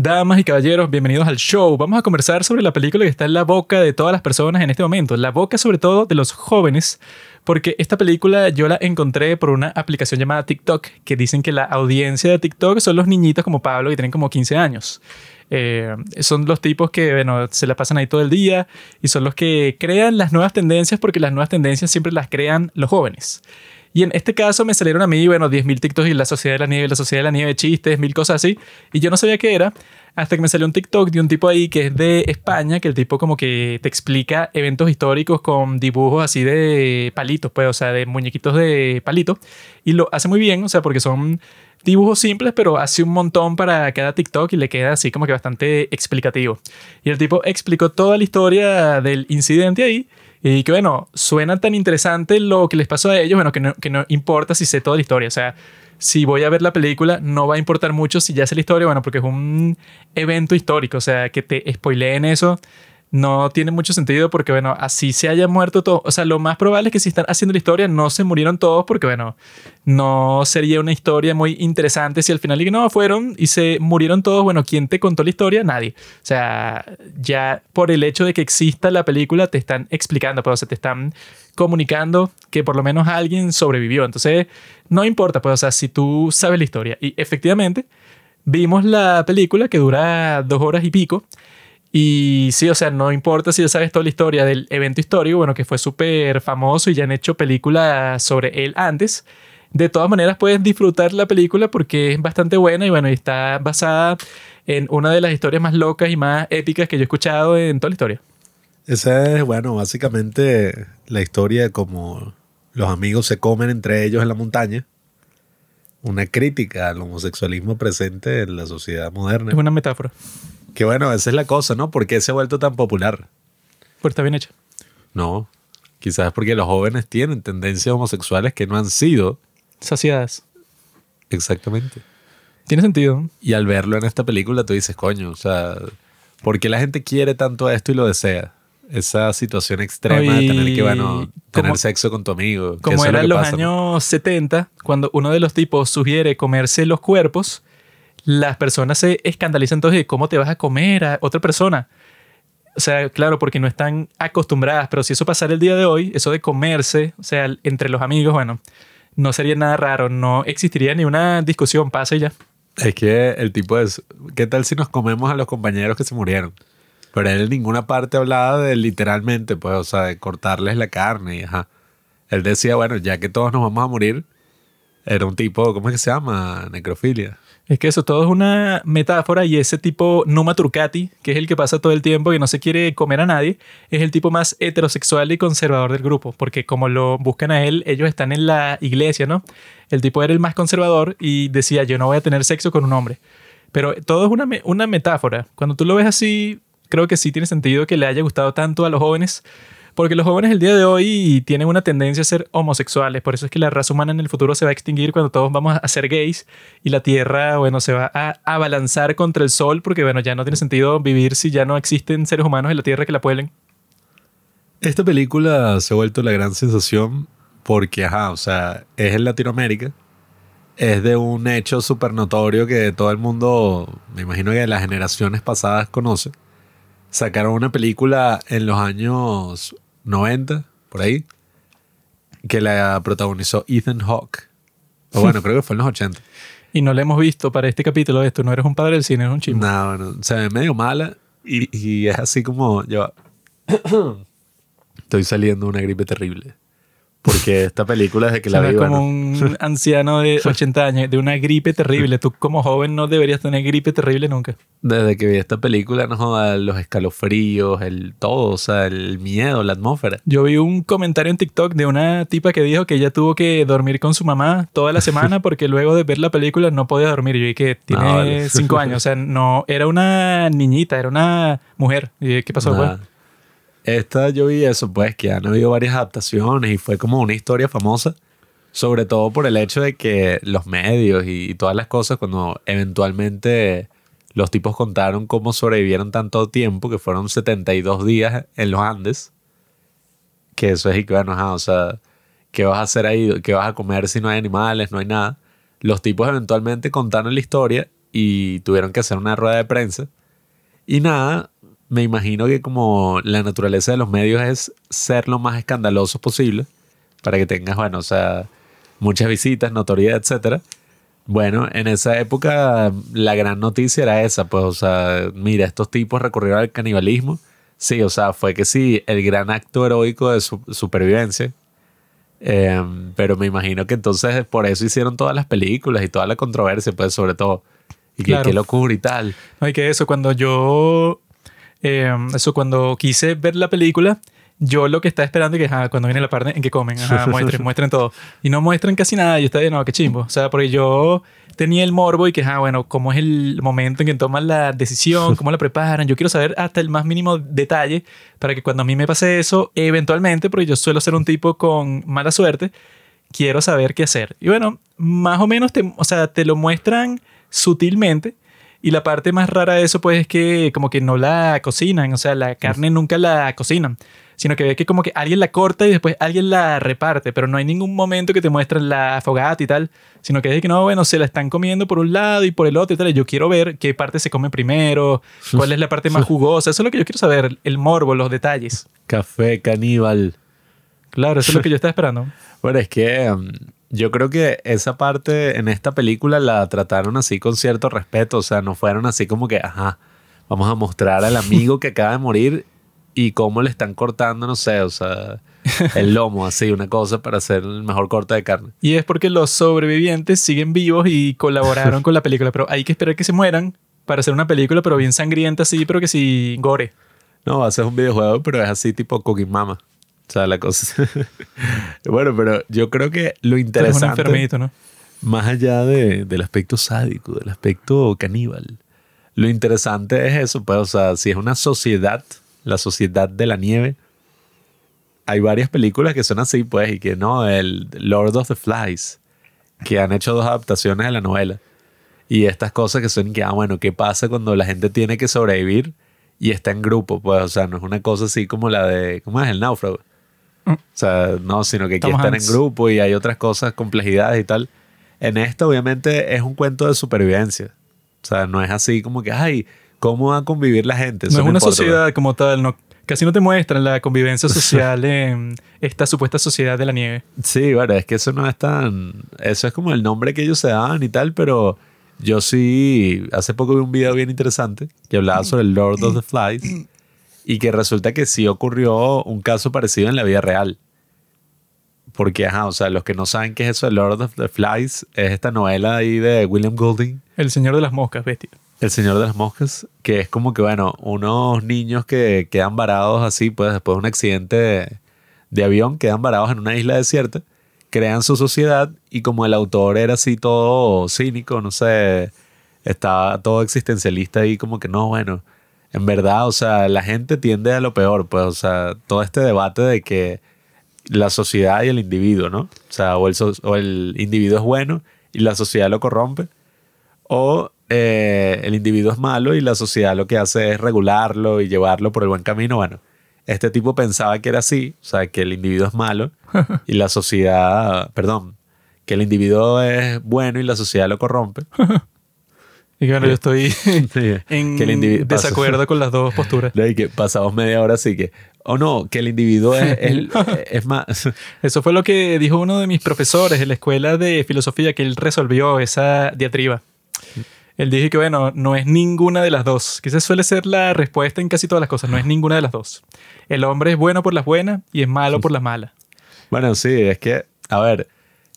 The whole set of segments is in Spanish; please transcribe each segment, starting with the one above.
Damas y caballeros, bienvenidos al show. Vamos a conversar sobre la película que está en la boca de todas las personas en este momento, la boca sobre todo de los jóvenes, porque esta película yo la encontré por una aplicación llamada TikTok, que dicen que la audiencia de TikTok son los niñitos como Pablo que tienen como 15 años. Eh, son los tipos que bueno, se la pasan ahí todo el día y son los que crean las nuevas tendencias porque las nuevas tendencias siempre las crean los jóvenes. Y en este caso me salieron a mí, bueno, 10.000 TikToks y la Sociedad de la Nieve, la Sociedad de la Nieve, chistes, mil cosas así. Y yo no sabía qué era hasta que me salió un TikTok de un tipo ahí que es de España, que el tipo como que te explica eventos históricos con dibujos así de palitos, pues, o sea, de muñequitos de palitos. Y lo hace muy bien, o sea, porque son dibujos simples, pero hace un montón para cada TikTok y le queda así como que bastante explicativo. Y el tipo explicó toda la historia del incidente ahí y que bueno, suena tan interesante lo que les pasó a ellos, bueno, que no, que no importa si sé toda la historia, o sea, si voy a ver la película, no va a importar mucho si ya sé la historia, bueno, porque es un evento histórico, o sea, que te spoileen eso no tiene mucho sentido porque, bueno, así se haya muerto todo. O sea, lo más probable es que si están haciendo la historia no se murieron todos porque, bueno, no sería una historia muy interesante si al final y no fueron y se murieron todos. Bueno, ¿quién te contó la historia? Nadie. O sea, ya por el hecho de que exista la película te están explicando, pero, pues, o sea, te están comunicando que por lo menos alguien sobrevivió. Entonces, no importa, pues, o sea, si tú sabes la historia. Y efectivamente, vimos la película que dura dos horas y pico. Y sí, o sea, no importa si ya sabes toda la historia del evento histórico, bueno, que fue súper famoso y ya han hecho películas sobre él antes. De todas maneras, puedes disfrutar la película porque es bastante buena y bueno, está basada en una de las historias más locas y más épicas que yo he escuchado en toda la historia. Esa es, bueno, básicamente la historia de cómo los amigos se comen entre ellos en la montaña. Una crítica al homosexualismo presente en la sociedad moderna. Es una metáfora. Que bueno, esa es la cosa, ¿no? ¿Por qué se ha vuelto tan popular? Porque está bien hecha. No, quizás porque los jóvenes tienen tendencias homosexuales que no han sido saciadas. Exactamente. Tiene sentido. Y al verlo en esta película tú dices, coño, o sea, ¿por qué la gente quiere tanto esto y lo desea? Esa situación extrema de tener que, bueno, tener sexo con tu amigo. Como era en los años 70, cuando uno de los tipos sugiere comerse los cuerpos, las personas se escandalizan entonces de cómo te vas a comer a otra persona. O sea, claro, porque no están acostumbradas, pero si eso pasara el día de hoy, eso de comerse, o sea, entre los amigos, bueno, no sería nada raro, no existiría ni una discusión, pase ya. Es que el tipo es, ¿qué tal si nos comemos a los compañeros que se murieron? Pero él en ninguna parte hablaba de literalmente, pues, o sea, de cortarles la carne y ajá. Él decía, bueno, ya que todos nos vamos a morir, era un tipo, ¿cómo es que se llama? Necrofilia. Es que eso todo es una metáfora y ese tipo Numa Turcati, que es el que pasa todo el tiempo y no se quiere comer a nadie, es el tipo más heterosexual y conservador del grupo, porque como lo buscan a él, ellos están en la iglesia, ¿no? El tipo era el más conservador y decía, yo no voy a tener sexo con un hombre. Pero todo es una, una metáfora. Cuando tú lo ves así, creo que sí tiene sentido que le haya gustado tanto a los jóvenes porque los jóvenes el día de hoy tienen una tendencia a ser homosexuales. Por eso es que la raza humana en el futuro se va a extinguir cuando todos vamos a ser gays y la Tierra, bueno, se va a abalanzar contra el Sol porque, bueno, ya no tiene sentido vivir si ya no existen seres humanos en la Tierra que la pueblen. Esta película se ha vuelto la gran sensación porque, ajá, o sea, es en Latinoamérica. Es de un hecho súper notorio que todo el mundo, me imagino que de las generaciones pasadas conoce. Sacaron una película en los años 90, por ahí, que la protagonizó Ethan Hawke. O bueno, creo que fue en los 80. Y no la hemos visto para este capítulo de esto. No eres un padre del cine, es un chisme. No, bueno, se ve medio mala y, y es así como yo. Estoy saliendo una gripe terrible. Porque esta película es de que la vi. como un anciano de 80 años, de una gripe terrible. Tú como joven no deberías tener gripe terrible nunca. Desde que vi esta película, no los escalofríos, el todo, o sea, el miedo, la atmósfera. Yo vi un comentario en TikTok de una tipa que dijo que ella tuvo que dormir con su mamá toda la semana porque luego de ver la película no podía dormir. Yo vi que tiene 5 años, o sea, no, era una niñita, era una mujer. ¿Y qué pasó? Bueno, esta yo vi eso, pues, que han habido varias adaptaciones y fue como una historia famosa, sobre todo por el hecho de que los medios y, todas las cosas, cuando eventualmente los tipos contaron cómo sobrevivieron tanto tiempo, que fueron 72 días en los Andes, que eso es y que bueno, o sea, ¿qué vas a hacer ahí? ¿Qué vas a comer si no hay animales, no hay nada? Los tipos eventualmente contaron la historia y tuvieron que hacer una rueda de prensa. Y nada, me imagino que como la naturaleza de los medios es ser lo más escandaloso posible, para que tengas, bueno, o sea, muchas visitas, notoriedad, etcétera. Bueno, en esa época la gran noticia era esa, pues, o sea, mira, estos tipos recurrieron al canibalismo. Sí, o sea, fue que sí, el gran acto heroico de su supervivencia. Em, pero me imagino que entonces por eso hicieron todas las películas y toda la controversia, pues, sobre todo. Y que qué locura y tal. No, y que eso, cuando yo. Em, eso, cuando quise ver la película, yo lo que estaba esperando es que cuando viene la parte en que comen, muestren, muestren todo. Y no muestran casi nada. Yo estaba de no, qué chimbo. O sea, porque yo tenía el morbo y que, ah, bueno, cómo es el momento en que toman la decisión, cómo la preparan. Yo quiero saber hasta el más mínimo detalle para que cuando a mí me pase eso, eventualmente, porque yo suelo ser un tipo con mala suerte, quiero saber qué hacer. Y bueno, más o menos, te, o sea, te lo muestran sutilmente. Y la parte más rara de eso, pues, es que como que no la cocinan, o sea, la carne nunca la cocinan sino que ve que como que alguien la corta y después alguien la reparte, pero no hay ningún momento que te muestren la fogata y tal, sino que es que no, bueno, se la están comiendo por un lado y por el otro y tal. yo quiero ver qué parte se come primero, cuál es la parte más jugosa, eso es lo que yo quiero saber, el morbo, los detalles. Café caníbal. Claro, eso es lo que yo estaba esperando. bueno, es que um, yo creo que esa parte en esta película la trataron así con cierto respeto, o sea, no fueron así como que, ajá, vamos a mostrar al amigo que acaba de morir y cómo le están cortando, no sé, o sea, el lomo, así, una cosa para hacer el mejor corte de carne. Y es porque los sobrevivientes siguen vivos y colaboraron con la película, pero hay que esperar que se mueran para hacer una película, pero bien sangrienta, así, pero que sí gore. No, va a ser un videojuego, pero es así tipo Cooking Mama. O sea, la cosa. bueno, pero yo creo que lo interesante. Es un enfermito, ¿no? Más allá de, del aspecto sádico, del aspecto caníbal. Lo interesante es eso, pues, o sea, si es una sociedad la Sociedad de la Nieve. Hay varias películas que son así, pues, y que no, el Lord of the Flies, que han hecho dos adaptaciones de la novela. Y estas cosas que son que, ah, bueno, ¿qué pasa cuando la gente tiene que sobrevivir y está en grupo? Pues, o sea, no es una cosa así como la de, ¿cómo es? El náufrago. O sea, no, sino que aquí están en grupo y hay otras cosas, complejidades y tal. En esto, obviamente, es un cuento de supervivencia. O sea, no es así como que, ay, cómo va a convivir la gente. no es una sociedad como tal, no, casi no te muestran la convivencia social en esta supuesta sociedad de la nieve. Sí, bueno, es que eso no es tan... Eso es como el nombre que ellos se dan y tal, pero yo sí, hace poco vi un video bien interesante que hablaba sobre el Lord of the Flies y que resulta que sí ocurrió un caso parecido en la vida real. Porque, ajá, o sea, los que no saben qué es eso de Lord of the Flies, es esta novela ahí de William Golding. El Señor de las Moscas, bestia. El Señor de las Moscas, que es como que, bueno, unos niños que quedan varados así, pues después de un accidente de, avión, quedan varados en una isla desierta, crean su sociedad y como el autor era así todo cínico, no sé, estaba todo existencialista ahí como que no, bueno, en verdad, o sea, la gente tiende a lo peor, pues, o sea, todo este debate de que la sociedad y el individuo, ¿no? O sea, o el, o el individuo es bueno y la sociedad lo corrompe, o eh, el individuo es malo y la sociedad lo que hace es regularlo y llevarlo por el buen camino. Bueno, este tipo pensaba que era así, o sea, que el individuo es malo y la sociedad, perdón, que el individuo es bueno y la sociedad lo corrompe. Y bueno, yo estoy en desacuerdo con las dos posturas. Y que pasamos media hora así que, o no, que el individuo es, es, más... Eso fue lo que dijo uno de mis profesores en la escuela de filosofía, que él resolvió esa diatriba. Él dijo que, bueno, no es ninguna de las dos. Quizás suele ser la respuesta en casi todas las cosas. No es ninguna de las dos. El hombre es bueno por las buenas y es malo por las malas. Bueno, sí, es que, a ver,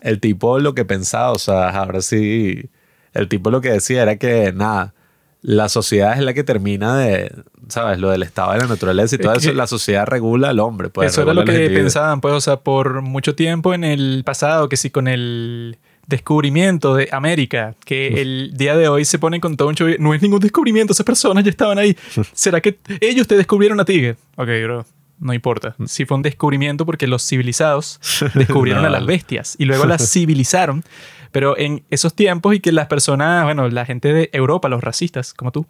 el tipo lo que pensaba, o sea, ahora sí, el tipo lo que decía era que, nada, la sociedad es la que termina de, ¿sabes? Lo del estado de la naturaleza y todo eso, la sociedad regula al hombre. Pues, eso era lo que pensaban, pues, o sea, por mucho tiempo en el pasado, que sí, con el descubrimiento de América, que el día de hoy se ponen con todo un show. No es ningún descubrimiento, esas personas ya estaban ahí. ¿Será que ellos te descubrieron a ti? Ok, bro. No importa. Sí fue un descubrimiento porque los civilizados descubrieron a las bestias y luego las civilizaron. Pero en esos tiempos y que las personas, bueno, la gente de Europa, los racistas como tú,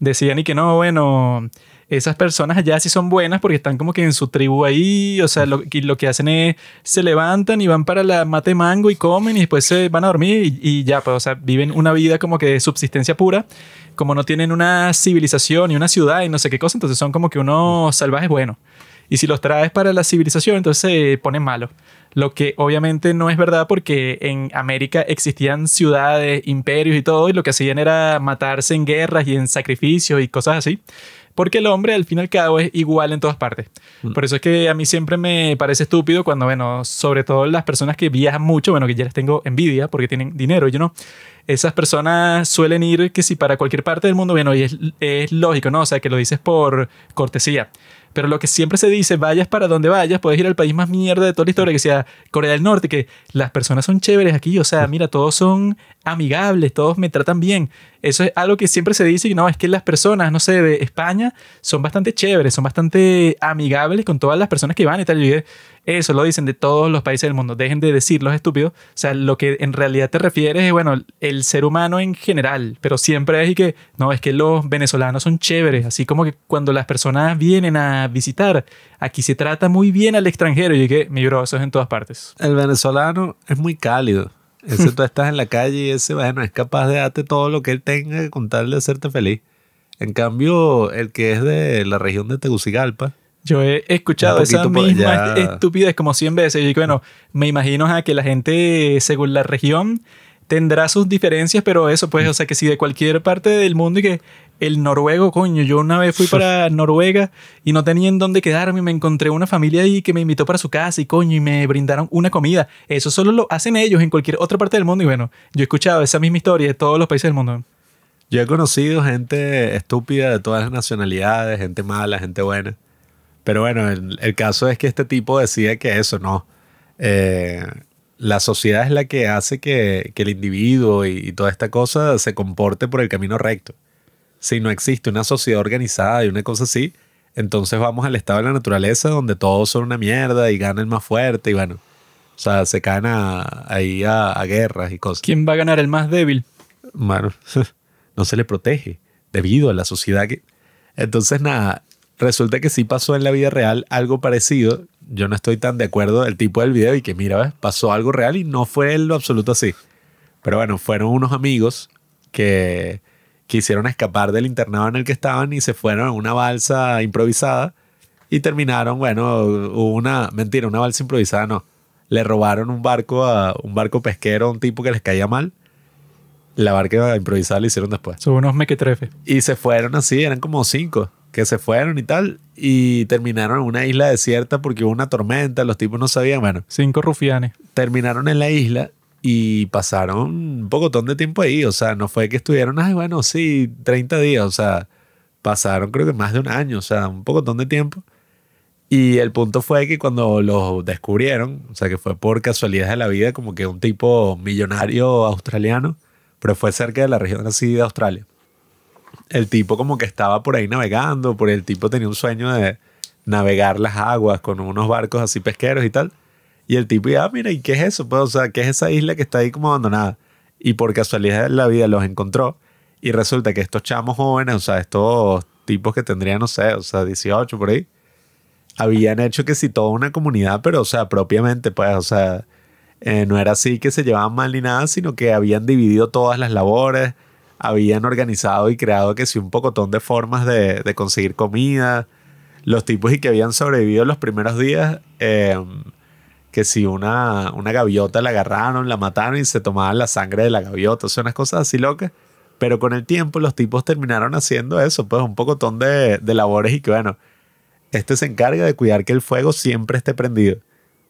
decían y que no, bueno, esas personas allá sí son buenas porque están como que en su tribu ahí, o sea, lo, lo que hacen es se levantan y van para la mate mango y comen y después se van a dormir y, y ya, pues, o sea, viven una vida como que de subsistencia pura, como no tienen una civilización y una ciudad y no sé qué cosa, entonces son como que unos salvajes buenos. Y si los traes para la civilización, entonces se ponen malos. Lo que obviamente no es verdad porque en América existían ciudades, imperios y todo, y lo que hacían era matarse en guerras y en sacrificios y cosas así. Porque el hombre, al fin y al cabo, es igual en todas partes. Por eso es que a mí siempre me parece estúpido cuando, bueno, sobre todo las personas que viajan mucho, bueno, que ya les tengo envidia porque tienen dinero, yo no. Esas personas suelen ir que si para cualquier parte del mundo, bueno, y es, es lógico, ¿no? O sea, que lo dices por cortesía. Pero lo que siempre se dice, vayas para donde vayas, puedes ir al país más mierda de toda la historia, que sea Corea del Norte, que las personas son chéveres aquí, o sea, mira, todos son amigables, todos me tratan bien. Eso es algo que siempre se dice, y no, es que las personas, no sé, de España son bastante chéveres, son bastante amigables con todas las personas que van y tal. Y eso lo dicen de todos los países del mundo. Dejen de decirlo, estúpidos. O sea, lo que en realidad te refieres es, bueno, el ser humano en general, pero siempre es que, no, es que los venezolanos son chéveres, así como que cuando las personas vienen a visitar, aquí se trata muy bien al extranjero y que, mi bro, eso es en todas partes. El venezolano es muy cálido. Ese tú estás en la calle y ese, bueno, es capaz de darte todo lo que él tenga con tal de hacerte feliz. En cambio, el que es de la región de Tegucigalpa, Yo he escuchado esa misma estupidez como 100 veces. Y bueno, me imagino a que la gente, según la región, tendrá sus diferencias, pero eso, pues, o sea, que si de cualquier parte del mundo y que el noruego, coño, yo una vez fui para Noruega y no tenía en dónde quedarme, me encontré una familia ahí que me invitó para su casa y coño, y me brindaron una comida. Eso solo lo hacen ellos en cualquier otra parte del mundo. Y bueno, yo he escuchado esa misma historia de todos los países del mundo. Yo he conocido gente estúpida de todas las nacionalidades, gente mala, gente buena. Pero bueno, el, el caso es que este tipo decía que eso no. Eh, la sociedad es la que hace que, que el individuo y, y toda esta cosa se comporte por el camino recto. Si no existe una sociedad organizada y una cosa así, entonces vamos al estado de la naturaleza donde todos son una mierda y gana el más fuerte y bueno, o sea, se caen a- ahí a, a guerras y cosas. ¿Quién va a ganar el más débil? Bueno, no se le protege debido a la sociedad que... Entonces, nada, resulta que sí pasó en la vida real algo parecido. Yo no estoy tan de acuerdo del tipo del video y que mira, ¿ves? pasó algo real y no fue en lo absoluto así. Pero bueno, fueron unos amigos que quisieron escapar del internado en el que estaban y se fueron a una balsa improvisada y terminaron, bueno, hubo una, mentira, una balsa improvisada no. Le robaron un barco a un barco pesquero a un tipo que les caía mal. La barca improvisada la hicieron después. Son unos mequetrefes. Y se fueron así, eran como cinco que se fueron y tal. Y terminaron en una isla desierta porque hubo una tormenta, los tipos no sabían. Bueno, Cinco rufianes. terminaron en la isla y pasaron un pocotón de tiempo ahí. O sea, no fue que estuvieron, ay, bueno, sí, 30 días. O sea, pasaron creo que más de un año, o sea, un pocotón de tiempo. Y el punto fue que cuando los descubrieron, o sea, que fue por casualidad de la vida, como que un tipo millonario australiano, pero fue cerca de la región así de Australia. El tipo como que estaba por ahí navegando, por el tipo tenía un sueño de navegar las aguas con unos barcos así pesqueros y tal. Y el tipo, ah, mira, ¿y qué es eso? Pues, o sea, ¿qué es esa isla que está ahí como abandonada? Y por casualidad de la vida los encontró. Y resulta que estos chamos jóvenes, o sea, estos tipos que tendrían, no sé, o sea, 18 por ahí, habían hecho que si toda una comunidad, pero, o sea, propiamente, pues, o sea, eh, no era así que se llevaban mal ni nada, sino que habían dividido todas las labores, habían organizado y creado que si un pocotón de formas de, de conseguir comida, los tipos y que habían sobrevivido los primeros días, eh, que si una, una gaviota la agarraron, la mataron y se tomaban la sangre de la gaviota, o sea, unas cosas así locas. Pero con el tiempo los tipos terminaron haciendo eso, pues un pocotón de, de labores y que bueno, este se encarga de cuidar que el fuego siempre esté prendido.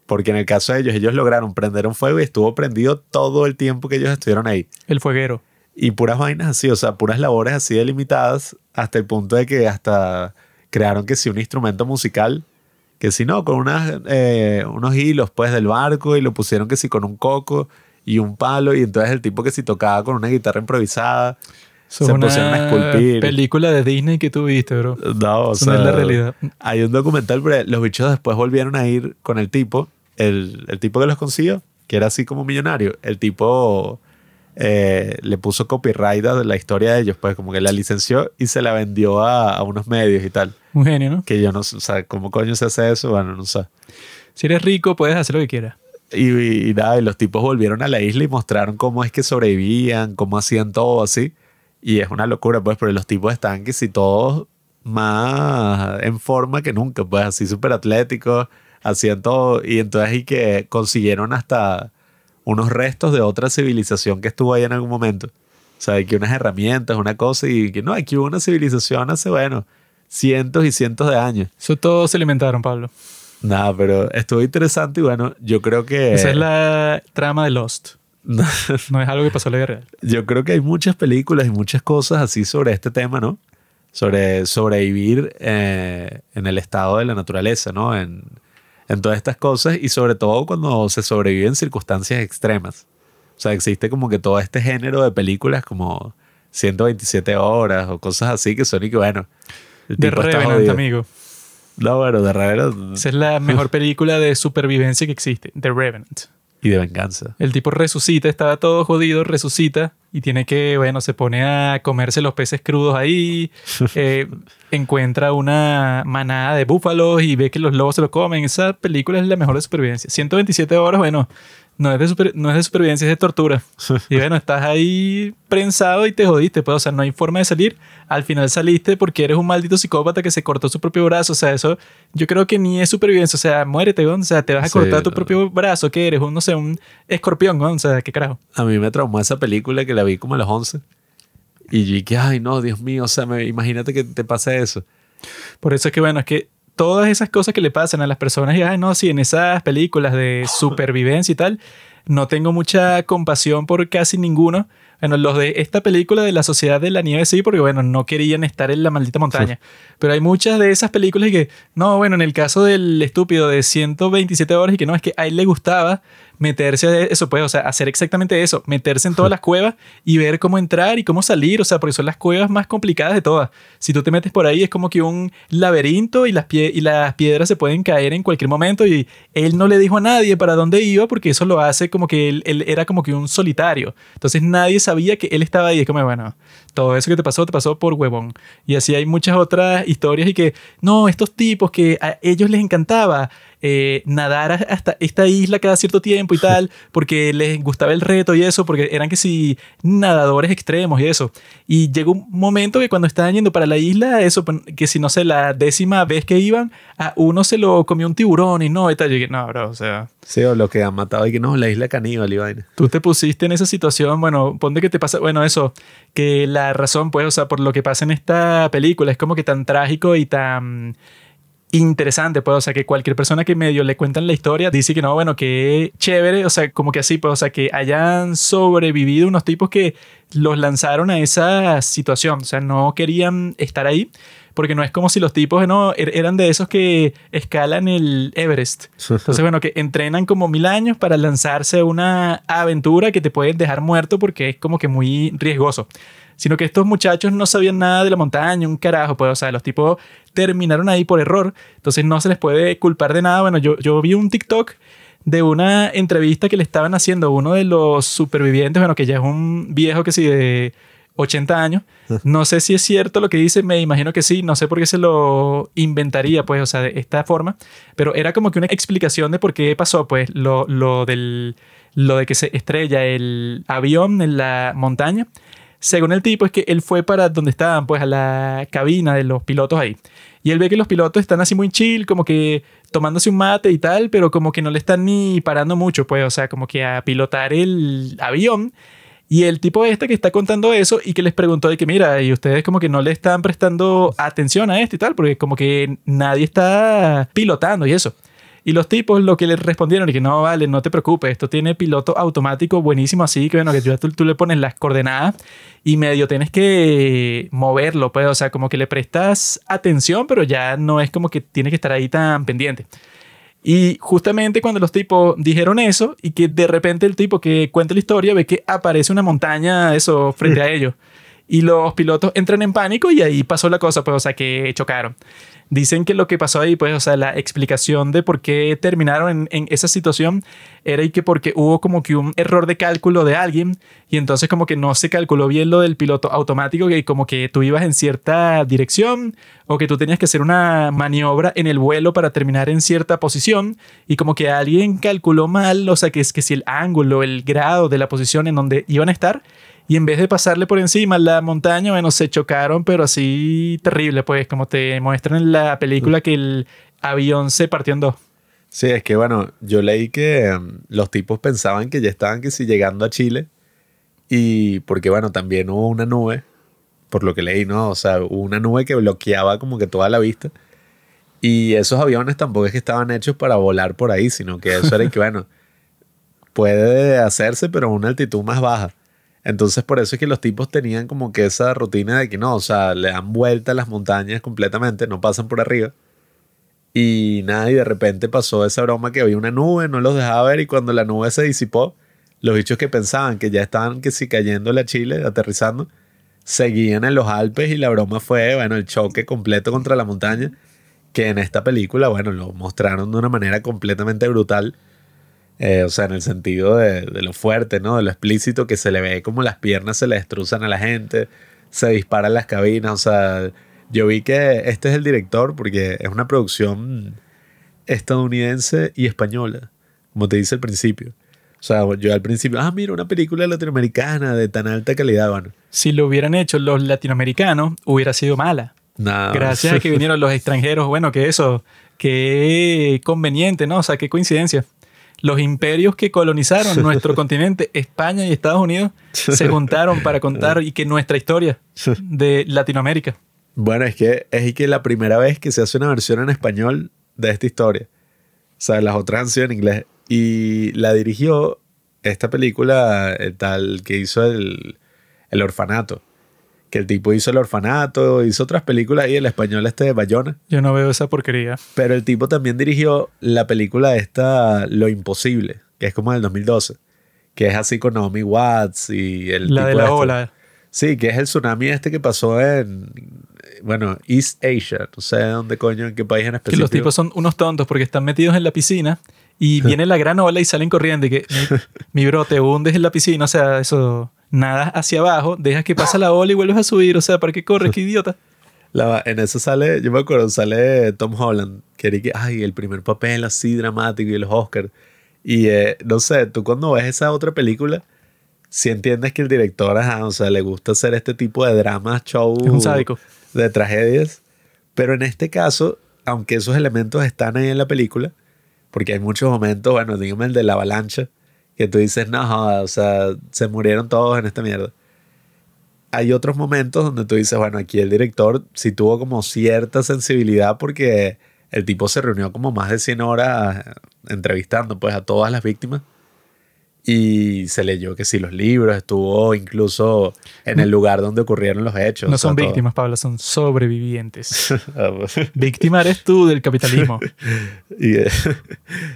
Porque en el caso de ellos, ellos lograron prender un fuego y estuvo prendido todo el tiempo que ellos estuvieron ahí. El fueguero. Y puras vainas así, o sea, puras labores así delimitadas, hasta el punto de que hasta crearon que si un instrumento musical, que si no, con unas, eh, unos hilos pues del barco y lo pusieron que si con un coco y un palo y entonces el tipo que si tocaba con una guitarra improvisada, Son se una pusieron a esculpir. película de Disney que tú viste, bro. No, o Eso no sea, es la realidad. Hay un documental, pero los bichos después volvieron a ir con el tipo, el, el tipo que los consiguió, que era así como millonario, el tipo eh, le puso copyright a la historia de ellos, pues como que la licenció y se la vendió a, a unos medios y tal. Un genio, ¿no? Que yo no sé, o sea, ¿cómo coño se hace eso? Bueno, no sé. Si eres rico, puedes hacer lo que quieras. Y, y, y nada, y los tipos volvieron a la isla y mostraron cómo es que sobrevivían, cómo hacían todo así. Y es una locura, pues, porque los tipos están que si todos más en forma que nunca, pues así súper atléticos, hacían todo. Y entonces y que consiguieron hasta unos restos de otra civilización que estuvo ahí en algún momento. O sea, que unas herramientas, una cosa, y que no, aquí hubo una civilización hace, bueno, cientos y cientos de años. Eso todos se alimentaron, Pablo. Nada, pero estuvo interesante y bueno, yo creo que... Esa es la trama de Lost. no es algo que pasó en la vida real. Yo creo que hay muchas películas y muchas cosas así sobre este tema, ¿no? Sobre sobrevivir eh, en el estado de la naturaleza, ¿no? En, en todas estas cosas y sobre todo cuando se sobrevive en circunstancias extremas. O sea, existe como que todo este género de películas como 127 horas o cosas así que son y que bueno. está Revenant, amigo. No, bueno, de Revenant Esa es la mejor película de supervivencia que existe. The Revenant. Y de venganza. El tipo resucita, estaba todo jodido, resucita y tiene que, bueno, se pone a comerse los peces crudos ahí, eh, encuentra una manada de búfalos y ve que los lobos se lo comen. Esa película es la mejor de supervivencia. 127 horas, bueno, no es de, super- no es de supervivencia, es de tortura. Y bueno, estás ahí prensado y te jodiste, pues, o sea, no hay forma de salir. Al final saliste porque eres un maldito psicópata que se cortó su propio brazo, o sea, eso yo creo que ni es supervivencia, o sea, muérete, weón. o sea, te vas a Sí, cortar tu no. propio brazo, que eres un, no sé, un escorpión, weón. o sea, qué carajo. A mí me traumó esa película que la vi como a los 11. Y yo dije, ay, no, Dios mío, o sea, me- imagínate que te pase eso. Por eso es que, bueno, es que todas esas cosas que le pasan a las personas, y, ay, no, sí, en esas películas de supervivencia y tal, no tengo mucha compasión por casi ninguno. Bueno, los de esta película de la Sociedad de la Nieve sí, porque, bueno, no querían estar en la maldita montaña. Pero hay muchas de esas películas y que, no, bueno, en el caso del estúpido de 127 horas y que no, es que a él le gustaba meterse a eso, pues, o sea, hacer exactamente eso, meterse en todas las cuevas y ver cómo entrar y cómo salir, o sea, porque son las cuevas más complicadas de todas. Si tú te metes por ahí es como que un laberinto y las, pie y las piedras se pueden caer en cualquier momento y él no le dijo a nadie para dónde iba porque eso lo hace como que él, él era como que un solitario. Entonces nadie sabía que él estaba ahí. Es como, bueno, todo eso que te pasó, te pasó por huevón. Y así hay muchas otras historias y que, no, estos tipos que a ellos les encantaba eh, nadar hasta esta isla cada cierto tiempo y tal, porque les gustaba el reto y eso, porque eran que si nadadores extremos y eso. Y llegó un momento que cuando estaban yendo para la isla, eso, que si no sé, la décima vez que iban, a uno se lo comió un tiburón y no, y tal. Yo dije, no, bro, o sea, Sí, o lo que han matado y que no, la isla caníbal y vaina. tú te pusiste en esa situación, bueno, ponte que te pasa, bueno, eso, que la razón, pues, o sea, por lo que pasa en esta película es como que tan trágico y tan interesante, pues, o sea, que cualquier persona que medio le cuentan la historia dice que no, bueno, que chévere, o sea, como que así, pues, o sea, que hayan sobrevivido unos tipos que los lanzaron a esa situación, o sea, no querían estar ahí. Porque no es como si los tipos no, er- eran de esos que escalan el Everest. Entonces, bueno, que entrenan como mil años para lanzarse a una aventura que te puede dejar muerto porque es como que muy riesgoso. Sino que estos muchachos no sabían nada de la montaña, un carajo, pues, o sea, los tipos terminaron ahí por error, entonces no se les puede culpar de nada. Bueno, yo, yo vi un TikTok de una entrevista que le estaban haciendo a uno de los supervivientes, bueno, que ya es un viejo que sí de 80 años. No sé si es cierto lo que dice, me imagino que sí, no sé por qué se lo inventaría, pues, o sea, de esta forma, pero era como que una explicación de por qué pasó, pues, lo, lo del, lo de que se estrella el avión en la montaña. Según el tipo, es que él fue para donde estaban, pues, a la cabina de los pilotos ahí. Y él ve que los pilotos están así muy chill, como que tomándose un mate y tal, pero como que no le están ni parando mucho, pues, o sea, como que a pilotar el avión. Y el tipo este que está contando eso y que les preguntó de que mira, y ustedes como que no le están prestando atención a esto y tal, porque como que nadie está pilotando y eso. Y los tipos lo que le respondieron es que no, vale, no te preocupes, esto tiene piloto automático buenísimo, así que bueno, que tú, tú le pones las coordenadas y medio tienes que moverlo, pues, o sea, como que le prestas atención, pero ya no es como que tiene que estar ahí tan pendiente. Y justamente cuando los tipos dijeron eso y que de repente el tipo que cuenta la historia ve que aparece una montaña, eso, frente a ellos. Y los pilotos entran en pánico y ahí pasó la cosa, pues, o sea, que chocaron. Dicen que lo que pasó ahí, pues, o sea, la explicación de por qué terminaron en, esa situación era y que porque hubo como que un error de cálculo de alguien y entonces como que no se calculó bien lo del piloto automático, que como que tú ibas en cierta dirección o que tú tenías que hacer una maniobra en el vuelo para terminar en cierta posición y como que alguien calculó mal, o sea, que es que si el ángulo, el grado de la posición en donde iban a estar y en vez de pasarle por encima la montaña, bueno, se chocaron, pero así terrible, pues como te muestran en la película que el avión se partió en dos. Sí, es que bueno, yo leí que um, los tipos pensaban que ya estaban que si llegando a Chile y porque bueno, también hubo una nube, por lo que leí, ¿no? O sea, hubo una nube que bloqueaba como que toda la vista y esos aviones tampoco es que estaban hechos para volar por ahí, sino que eso era que bueno, puede hacerse pero a una altitud más baja. Entonces por eso es que los tipos tenían como que esa rutina de que no, o sea, le dan vuelta a las montañas completamente, no pasan por arriba. Y nada, y de repente pasó esa broma que había una nube, no los dejaba ver y cuando la nube se disipó, los bichos que pensaban que ya estaban que si cayendo la Chile, aterrizando, seguían en los Alpes y la broma fue, bueno, el choque completo contra la montaña, que en esta película, bueno, lo mostraron de una manera completamente brutal. Eh, o sea, en el sentido de, de, lo fuerte, ¿no? De lo explícito que se le ve como las piernas se le destruzan a la gente, se disparan las cabinas, o sea, yo vi que este es el director porque es una producción estadounidense y española, como te dice al principio. O sea, yo al principio, ah, mira, una película latinoamericana de tan alta calidad, bueno. Si lo hubieran hecho los latinoamericanos, hubiera sido mala. Nada. Gracias a que vinieron los extranjeros, bueno, que eso, qué conveniente, ¿no? O sea, qué coincidencia. Los imperios que colonizaron nuestro continente, España y Estados Unidos, se juntaron para contar y que nuestra historia de Latinoamérica. Bueno, es que es que la primera vez que se hace una versión en español de esta historia. O sea, las otras han sido en inglés. Y la dirigió esta película, el tal que hizo el, el orfanato. Que el tipo hizo el orfanato, hizo otras películas y el español este de Bayona. Yo no veo esa porquería. Pero el tipo también dirigió la película esta Lo Imposible, que es como del 2012. Que es así con Naomi Watts y el La de tipo la este. ola. Sí, que es el tsunami este que pasó en, bueno, East Asia. No sé dónde coño, en qué país en Que específico. los tipos son unos tontos porque están metidos en la piscina y viene la gran ola y salen corriendo. Y que, mi, mi bro, te hundes en la piscina. O sea, eso, nadas hacia abajo, dejas que pasa la ola y vuelves a subir. O sea, ¿para qué corres? ¡Qué idiota! La- en eso sale, yo me acuerdo, sale Tom Holland, que era que, ay, el primer papel así dramático y los Oscars. Y eh, no sé, tú cuando ves esa otra película, si entiendes que el director, ajá, o sea, le gusta hacer este tipo de dramas, show Es un sádico. de tragedias. Pero en este caso, aunque esos elementos están ahí en la película, porque hay muchos momentos, bueno, dígame el de la avalancha, que tú dices, no, joda, o sea, se murieron todos en esta mierda. Hay otros momentos donde tú dices, bueno, aquí el director sí tuvo como cierta sensibilidad porque el tipo se reunió como más de 100 horas entrevistando pues a todas las víctimas y se leyó que sí los libros, estuvo incluso en el lugar donde ocurrieron los hechos. No son víctimas, Pablo, son sobrevivientes. Ah, pues. Víctima eres tú del capitalismo. y, de-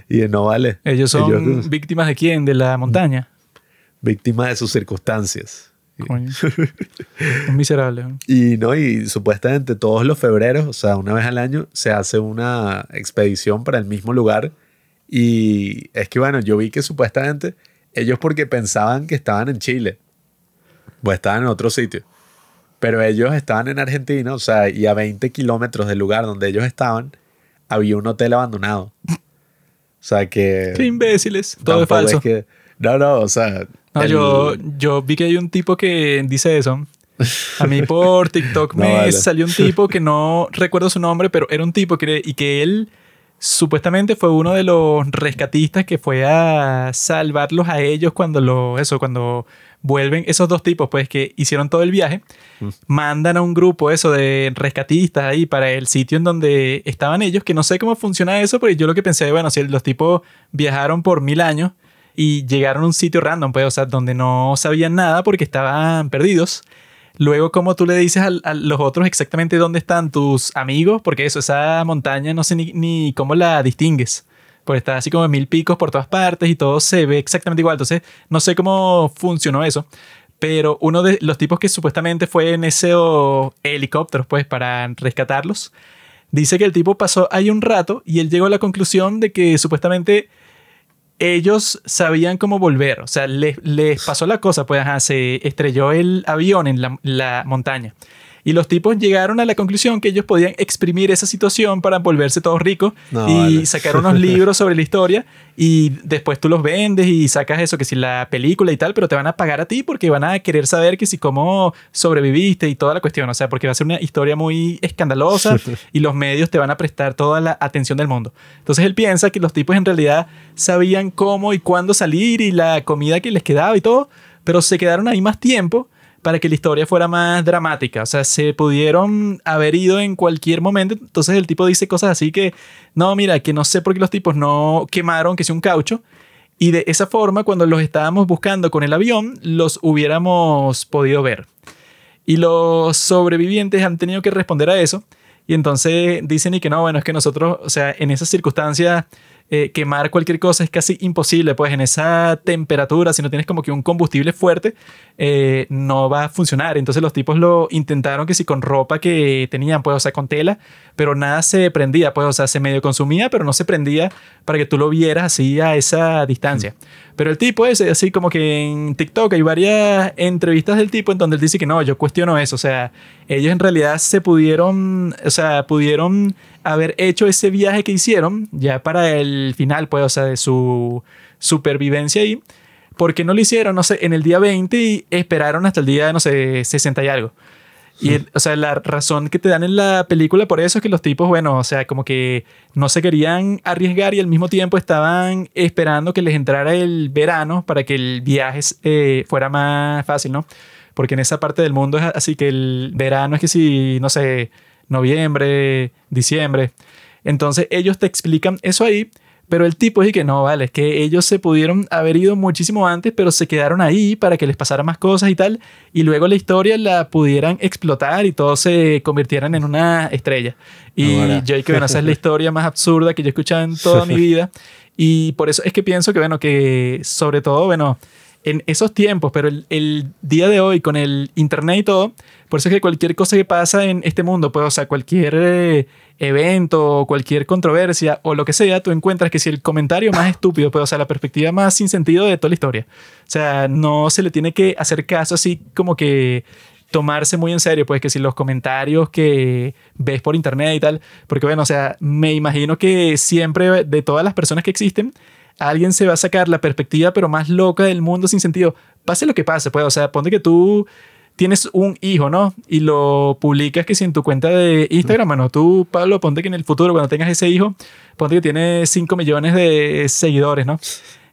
y de no vale. Ellos son Ellos- víctimas de quién? De la montaña. víctimas de sus circunstancias. Coño. Un miserable. Y no, y supuestamente todos los febreros, o sea, una vez al año, se hace una expedición para el mismo lugar. Y es que, bueno, yo vi que supuestamente ellos porque pensaban que estaban en Chile, pues estaban en otro sitio. Pero ellos estaban en Argentina, o sea, y a 20 kilómetros del lugar donde ellos estaban, había un hotel abandonado. O sea que... Qué imbéciles. Todo es falso. que- no, no, o sea... No, el- yo, yo vi que hay un tipo que dice eso. A mí por TikTok No me vale. salió un tipo que no recuerdo su nombre, pero era un tipo que, y que él supuestamente fue uno de los rescatistas que fue a salvarlos a ellos cuando lo, eso, cuando vuelven esos dos tipos, pues que hicieron todo el viaje, Mm. mandan a un grupo eso de rescatistas ahí para el sitio en donde estaban ellos, que no sé cómo funciona eso, pero yo lo que pensé, bueno, si los tipos viajaron por mil años y llegaron a un sitio random, pues, o sea, donde no sabían nada porque estaban perdidos. Luego, como tú le dices a, los otros exactamente dónde están tus amigos, porque eso, esa montaña no sé ni, ni cómo la distingues. Porque está así como en mil picos por todas partes y todo se ve exactamente igual. Entonces, no sé cómo funcionó eso. pero uno de los tipos que supuestamente fue en ese oh, helicóptero, pues, para rescatarlos, dice que el tipo pasó ahí un rato y él llegó a la conclusión de que supuestamente ellos sabían cómo volver. O sea, les, les pasó la cosa, pues, se estrelló el avión en la montaña. Y los tipos llegaron a la conclusión que ellos podían exprimir esa situación para volverse todos ricos No, y vale. sacar unos libros sobre la historia y después tú los vendes y sacas eso, que si la película y tal, pero te van a pagar a ti porque van a querer saber que si cómo sobreviviste y toda la cuestión, o sea, porque va a ser una historia muy escandalosa y los medios te van a prestar toda la atención del mundo. Entonces él piensa que los tipos en realidad sabían cómo y cuándo salir y la comida que les quedaba y todo, pero se quedaron ahí más tiempo para que la historia fuera más dramática. O sea, se pudieron haber ido en cualquier momento. Entonces el tipo dice cosas así que, no, mira, que no sé por qué los tipos no quemaron, que sea un caucho. Y de esa forma, cuando los estábamos buscando con el avión, los hubiéramos podido ver. Y los sobrevivientes han tenido que responder a eso. Y entonces dicen y que no, bueno, es que nosotros, o sea, en esas circunstancias, eh, quemar cualquier cosa es casi imposible, pues en esa temperatura, si no tienes como que un combustible fuerte, eh, no va a funcionar. Entonces los tipos lo intentaron que sí con ropa que tenían, pues, o sea, con tela, pero nada se prendía, pues, o sea, se medio consumía, pero no se prendía para que tú lo vieras así a esa distancia. Pero el tipo ese, así como que en TikTok hay varias entrevistas del tipo en donde él dice que no, yo cuestiono eso, o sea, ellos en realidad se pudieron, o sea, pudieron haber hecho ese viaje que hicieron ya para el final, pues, o sea, de su supervivencia ahí. ¿Por qué no lo hicieron, no sé, en el día 20 y esperaron hasta el día, no sé, 60 y algo? Y, o sea, la razón que te dan en la película por eso es que los tipos, bueno, o sea, como que no se querían arriesgar y al mismo tiempo estaban esperando que les entrara el verano para que el viaje eh, fuera más fácil, ¿no? Porque en esa parte del mundo es así que el verano es que si, no sé, noviembre, diciembre. Entonces ellos te explican eso ahí, pero el tipo es que no, vale, es que ellos se pudieron haber ido muchísimo antes, pero se quedaron ahí para que les pasara más cosas y tal, y luego la historia la pudieran explotar y todos se convirtieran en una estrella. Y yo, y que bueno, esa es la historia más absurda que yo he escuchado en toda mi vida, y por eso es que pienso que, bueno, que sobre todo, bueno, en esos tiempos, pero el, día de hoy con el internet y todo, por eso es que cualquier cosa que pasa en este mundo, pues, o sea, cualquier eh, evento, cualquier controversia o lo que sea, tú encuentras que si el comentario más estúpido, pues, o sea, la perspectiva más sin sentido de toda la historia. O sea, no se le tiene que hacer caso así como que tomarse muy en serio, pues que si los comentarios que ves por internet y tal, porque bueno, o sea, me imagino que siempre de todas las personas que existen, alguien se va a sacar la perspectiva pero más loca del mundo sin sentido. Pase lo que pase, pues, o sea, ponte que tú tienes un hijo, ¿no? Y lo publicas que si en tu cuenta de Instagram, bueno, tú, Pablo, ponte que en el futuro, cuando tengas ese hijo, ponte que tiene 5 millones de seguidores, ¿no?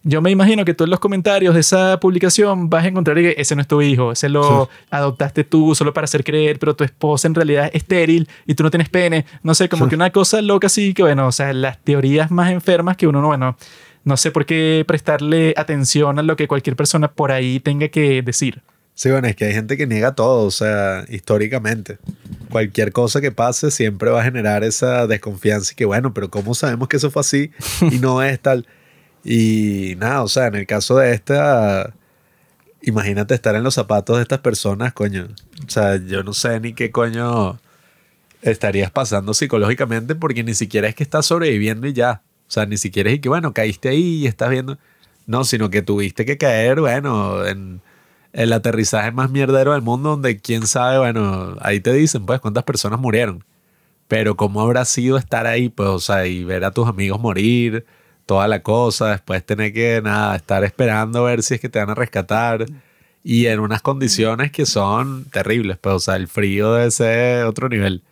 Yo me imagino que tú en los comentarios de esa publicación vas a encontrar que ese no es tu hijo, ese lo adoptaste tú solo para hacer creer, pero tu esposa en realidad es estéril y tú no tienes pene. No sé, como que una cosa loca así que, bueno, o sea, las teorías más enfermas que uno no, bueno, no sé por qué prestarle atención a lo que cualquier persona por ahí tenga que decir. Sí, bueno, es que hay gente que niega todo, o sea, históricamente. Cualquier cosa que pase siempre va a generar esa desconfianza y que, bueno, pero ¿cómo sabemos que eso fue así y no es tal? Y nada, o sea, en el caso de esta, imagínate estar en los zapatos de estas personas, coño. O sea, yo no sé ni qué coño estarías pasando psicológicamente porque ni siquiera es que estás sobreviviendo y ya. O sea, ni siquiera es que, bueno, caíste ahí y estás viendo. No, sino que tuviste que caer, bueno, en el aterrizaje más mierdero del mundo, donde quién sabe, bueno, ahí te dicen, pues, cuántas personas murieron. Pero cómo habrá sido estar ahí, pues, o sea, y ver a tus amigos morir, toda la cosa, después tener que, nada, estar esperando a ver si es que te van a rescatar. Y en unas condiciones que son terribles, pues, o sea, el frío debe ser otro nivel.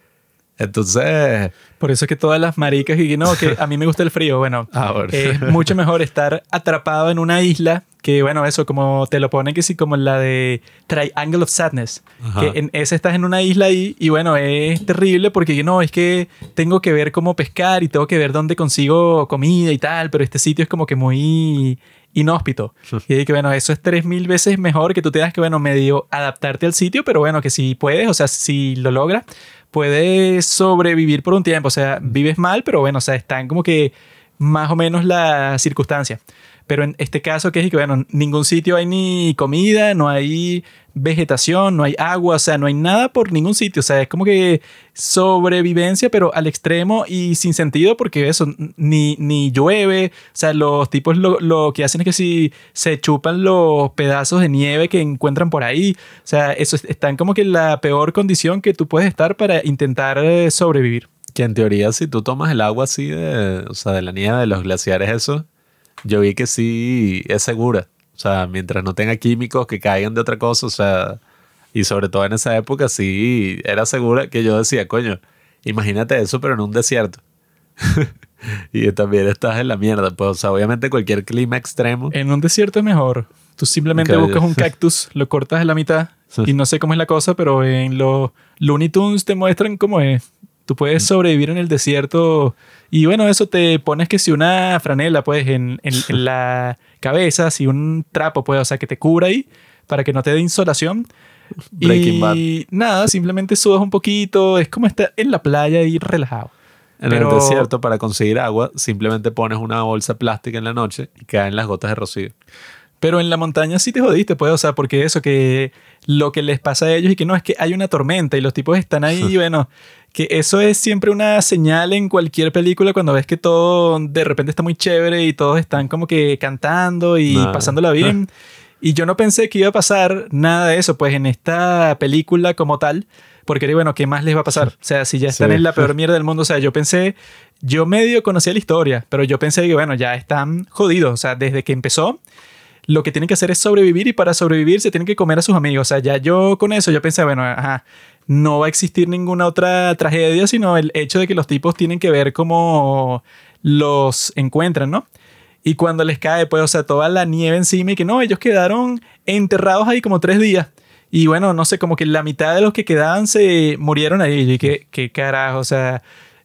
Entonces, Por eso es que todas las maricas y que no, que a mí me gusta el frío. Bueno, Ahora. es mucho mejor estar atrapado en una isla que, bueno, eso como te lo ponen que sí, como la de Triangle of Sadness. Ajá. Que en ese estás en una isla ahí y, bueno, es terrible porque no, es que tengo que ver cómo pescar y tengo que ver dónde consigo comida y tal, pero este sitio es como que muy inhóspito. Y que, bueno, eso es tres mil veces mejor que tú tengas que, bueno, medio adaptarte al sitio, pero bueno, que si puedes, o sea, si lo logras, puedes sobrevivir por un tiempo. O sea, vives mal, pero bueno, o sea, están como que más o menos la circunstancia. Pero en este caso, que es que, bueno, ningún sitio hay ni comida, no hay vegetación, no hay agua, o sea, no hay nada por ningún sitio. O sea, es como que sobrevivencia, pero al extremo y sin sentido, porque eso, ni, ni llueve. O sea, los tipos lo, lo que hacen es que si se chupan los pedazos de nieve que encuentran por ahí. O sea, eso es- están como que en la peor condición que tú puedes estar para intentar eh, sobrevivir. Que en teoría, si tú tomas el agua así de, o sea, de la nieve de los glaciares, eso, yo vi que sí es segura. O sea, mientras no tenga químicos que caigan de otra cosa, o sea, y sobre todo en esa época sí era segura que yo decía, coño, imagínate eso, pero en un desierto. y también estás en la mierda, pues, o sea, obviamente cualquier clima extremo. En un desierto es mejor. Tú simplemente buscas un cactus, lo cortas a la mitad y no sé cómo es la cosa, pero en los Looney Tunes te muestran cómo es. Tú puedes sobrevivir en el desierto y bueno, eso te pones que si una franela, pues, en, en- en la cabeza, si un trapo, pues, o sea, que te cubra ahí para que no te dé insolación. Breaking Bad. y nada, simplemente sudas un poquito, es como estar en la playa y relajado. En pero- el desierto, para conseguir agua, simplemente pones una bolsa plástica en la noche y caen las gotas de rocío. Pero en la montaña sí te jodiste, pues, o sea, porque eso, que lo que les pasa a ellos y que no es que hay una tormenta y los tipos están ahí, y bueno, que eso es siempre una señal en cualquier película cuando ves que todo de repente está muy chévere y todos están como que cantando y Nah. pasándola bien. Y yo no pensé que iba a pasar nada de eso, pues, en esta película como tal, porque, bueno, ¿qué más les va a pasar? O sea, si ya están Sí. en la peor mierda del mundo, o sea, yo pensé, yo medio conocía la historia, pero yo pensé que, bueno, ya están jodidos, o sea, desde que empezó lo que tienen que hacer es sobrevivir y para sobrevivir se tienen que comer a sus amigos. O sea, ya yo con eso yo pensé, bueno, ajá, no va a existir ninguna otra tragedia, sino el hecho de que los tipos tienen que ver cómo los encuentran, ¿no? Y cuando les cae, pues, o sea, toda la nieve encima y que no, ellos quedaron enterrados ahí como tres días. Y bueno, no sé, como que la mitad de los que quedaban se murieron ahí. Y que, qué carajo, o sea,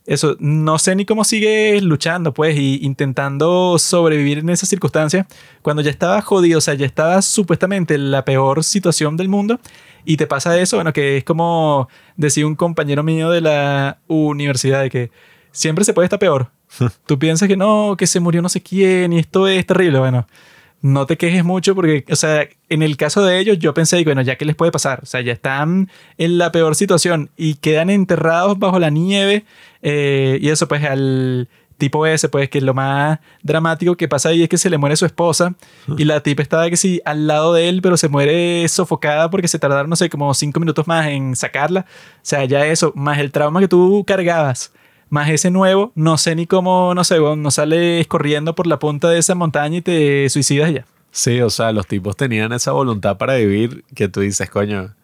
eso, no sé ni cómo sigue luchando, pues, y intentando sobrevivir en esas circunstancias, cuando ya estaba jodido, o sea, ya estaba supuestamente en la peor situación del mundo, y te pasa eso, bueno, que es como decía un compañero mío de la universidad, de que siempre se puede estar peor. Tú piensas que no, que se murió no sé quién, y esto es terrible, bueno. No te quejes mucho porque, o sea, en el caso de ellos yo pensé, bueno, ya que les puede pasar, o sea, ya están en la peor situación y quedan enterrados bajo la nieve eh, y eso pues al tipo ese, pues que lo más dramático que pasa ahí es que se le muere su esposa y la tipa estaba que sí al lado de él, pero se muere sofocada porque se tardaron, no sé, como cinco minutos más en sacarla. O sea, ya eso, más el trauma que tú cargabas, más ese nuevo, no sé ni cómo, no sé, no sales corriendo por la punta de esa montaña y te suicidas ya. Sí, o sea, los tipos tenían esa voluntad para vivir que tú dices, coño,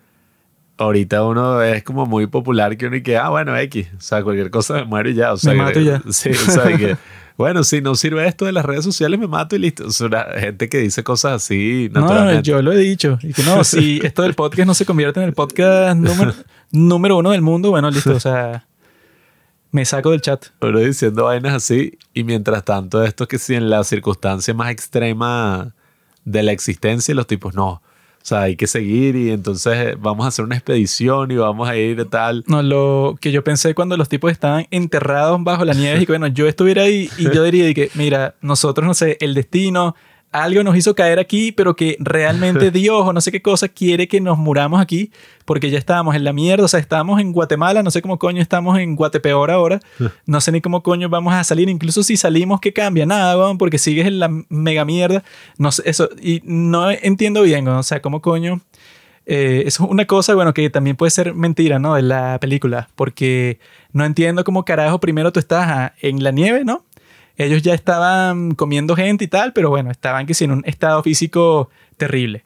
ahorita uno es como muy popular que uno y que, ah, bueno, X, o sea, cualquier cosa me muero y ya. O sea, Me mato y ya. Sí, o sea, que, bueno, si no sirve esto de las redes sociales, me mato y listo. Es una gente que dice cosas así No, yo lo he dicho. Y que no, si esto del podcast no se convierte en el podcast número, número uno del mundo, bueno, listo, o sea, me saco del chat. Uno diciendo vainas así y mientras tanto esto que si en la circunstancia más extrema de la existencia los tipos no. O sea, hay que seguir y entonces vamos a hacer una expedición y vamos a ir tal. No, lo que yo pensé cuando los tipos estaban enterrados bajo la nieve y que, bueno, yo estuviera ahí y yo diría que, mira, nosotros, no sé, el destino, algo nos hizo caer aquí, pero que realmente Dios o no sé qué cosa quiere que nos muramos aquí, porque ya estábamos en la mierda, o sea, estábamos en Guatemala, no sé cómo coño estamos en Guatepeor ahora, no sé ni cómo coño vamos a salir, incluso si salimos, ¿qué cambia? Nada, weón, porque sigues en la mega mierda, no sé, eso, y no entiendo bien, o sea, cómo coño... Eh, es una cosa, bueno, que también puede ser mentira, ¿no? De la película, porque no entiendo cómo carajo primero tú estás ah, en la nieve, ¿no? Ellos ya estaban comiendo gente y tal, pero bueno, estaban que sí en un estado físico terrible.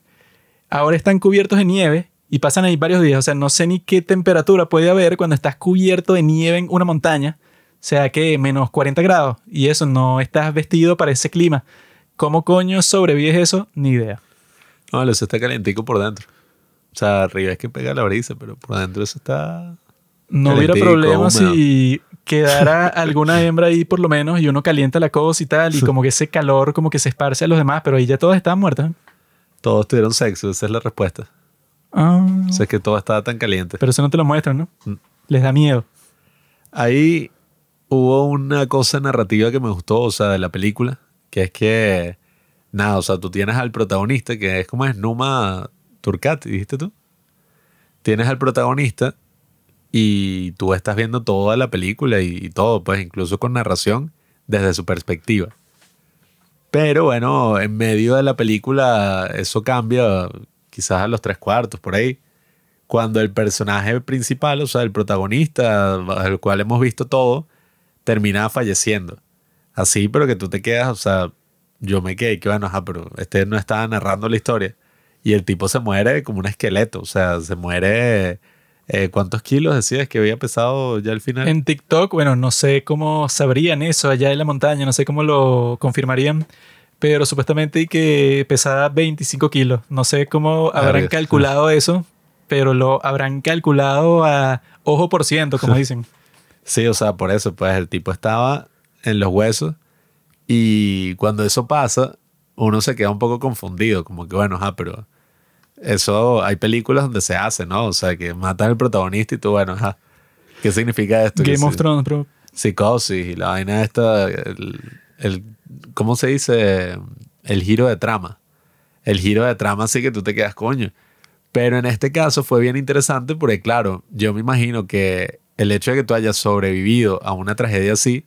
Ahora están cubiertos de nieve y pasan ahí varios días, o sea, no sé ni qué temperatura puede haber cuando estás cubierto de nieve en una montaña, o sea, que menos 40 grados, y eso, no estás vestido para ese clima. ¿Cómo coño sobrevives eso? Ni idea. No, eso está calientico por dentro. O sea, arriba es que pega la brisa, pero por dentro eso está... No hubiera Calentico, problema si quedara alguna hembra ahí por lo menos y uno calienta la cosa y tal y como que ese calor como que se esparce a los demás, pero ahí ya todas estaban muertas. Todos tuvieron sexo, esa es la respuesta. Ah, O sea, es que todo estaba tan caliente. pero eso no te lo muestran, ¿no? Mm. Les da miedo. Ahí hubo una cosa narrativa que me gustó, o sea, de la película, que es que nada, o sea, tú tienes al protagonista que es como es Numa Turcat, dijiste tú. Tienes al protagonista y tú estás viendo toda la película y, todo, pues incluso con narración desde su perspectiva. Pero bueno, en medio de la película eso cambia, quizás a los tres cuartos, por ahí. Cuando el personaje principal, o sea, el protagonista, al cual hemos visto todo, termina falleciendo. Así, pero que tú te quedas, o sea, yo me quedé que bueno, ajá, pero este no estaba narrando la historia. Y el tipo se muere como un esqueleto, o sea, se muere... Eh, ¿Cuántos kilos decías que había pesado ya al final? En TikTok, bueno, no sé cómo sabrían eso allá en la montaña, no sé cómo lo confirmarían, pero supuestamente que pesaba 25 kilos. No sé cómo habrán calculado eso, pero lo habrán calculado a ojo por ciento, como dicen. Sí, o sea, por eso, pues el tipo estaba en los huesos y cuando eso pasa, uno se queda un poco confundido, como que bueno, ajá, pero eso hay películas donde se hace, ¿no? O sea, que matan al protagonista y tú, bueno, ajá, ¿qué significa esto? Game of Thrones, bro. Psicosis y la vaina esta, el, el- ¿cómo se dice? El giro de trama. El giro de trama sí que tú te quedas coño. Pero en este caso fue bien interesante porque, claro, yo me imagino que el hecho de que tú hayas sobrevivido a una tragedia así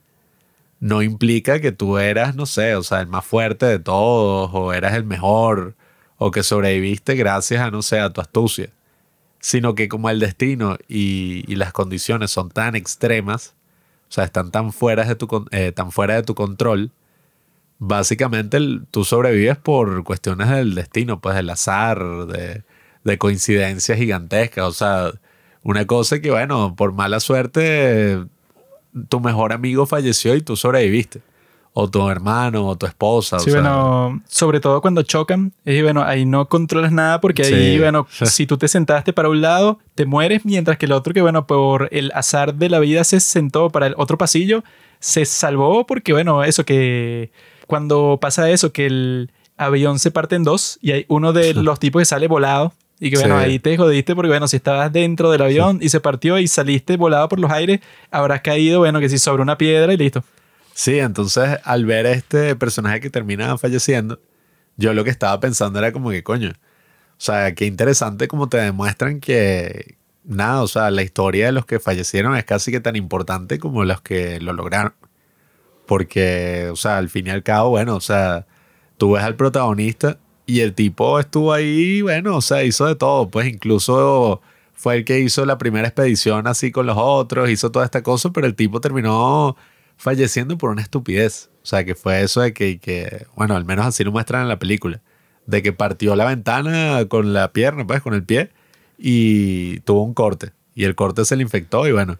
no implica que tú eras, no sé, o sea, el más fuerte de todos o eras el mejor o que sobreviviste gracias a, no sé, a tu astucia. Sino que como el destino y, las condiciones son tan extremas, o sea, están tan fuera de tu, eh, tan fuera de tu control, básicamente tú sobrevives por cuestiones del destino, pues del azar, de, de coincidencias gigantescas. O sea, una cosa que, bueno, por mala suerte, tu mejor amigo falleció y tú sobreviviste. O tu hermano, o tu esposa. Sí, o sea, bueno, sobre todo cuando chocan, y bueno, ahí no controlas nada porque ahí, bueno, si tú te sentaste para un lado, te mueres, mientras que el otro que, bueno, por el azar de la vida se sentó para el otro pasillo, se salvó porque, bueno, eso que cuando pasa eso, que el avión se parte en dos y hay uno de los tipos que sale volado. Y que bueno, Sí. ahí te jodiste porque bueno, si estabas dentro del avión y se partió y saliste volado por los aires, habrás caído, bueno, que si sobre una piedra y listo. Sí, entonces al ver este personaje que termina falleciendo, yo lo que estaba pensando era como que, coño, o sea, qué interesante como te demuestran que nada, o sea, la historia de los que fallecieron es casi que tan importante como los que lo lograron. Porque, o sea, al fin y al cabo, bueno, o sea, tú ves al protagonista y el tipo estuvo ahí, bueno, o sea, hizo de todo, pues incluso fue el que hizo la primera expedición así con los otros, hizo toda esta cosa, pero el tipo terminó falleciendo por una estupidez. O sea, que fue eso de que, que, bueno, al menos así lo muestran en la película, de que partió la ventana con la pierna, pues, con el pie, y tuvo un corte. Y el corte se le infectó y bueno,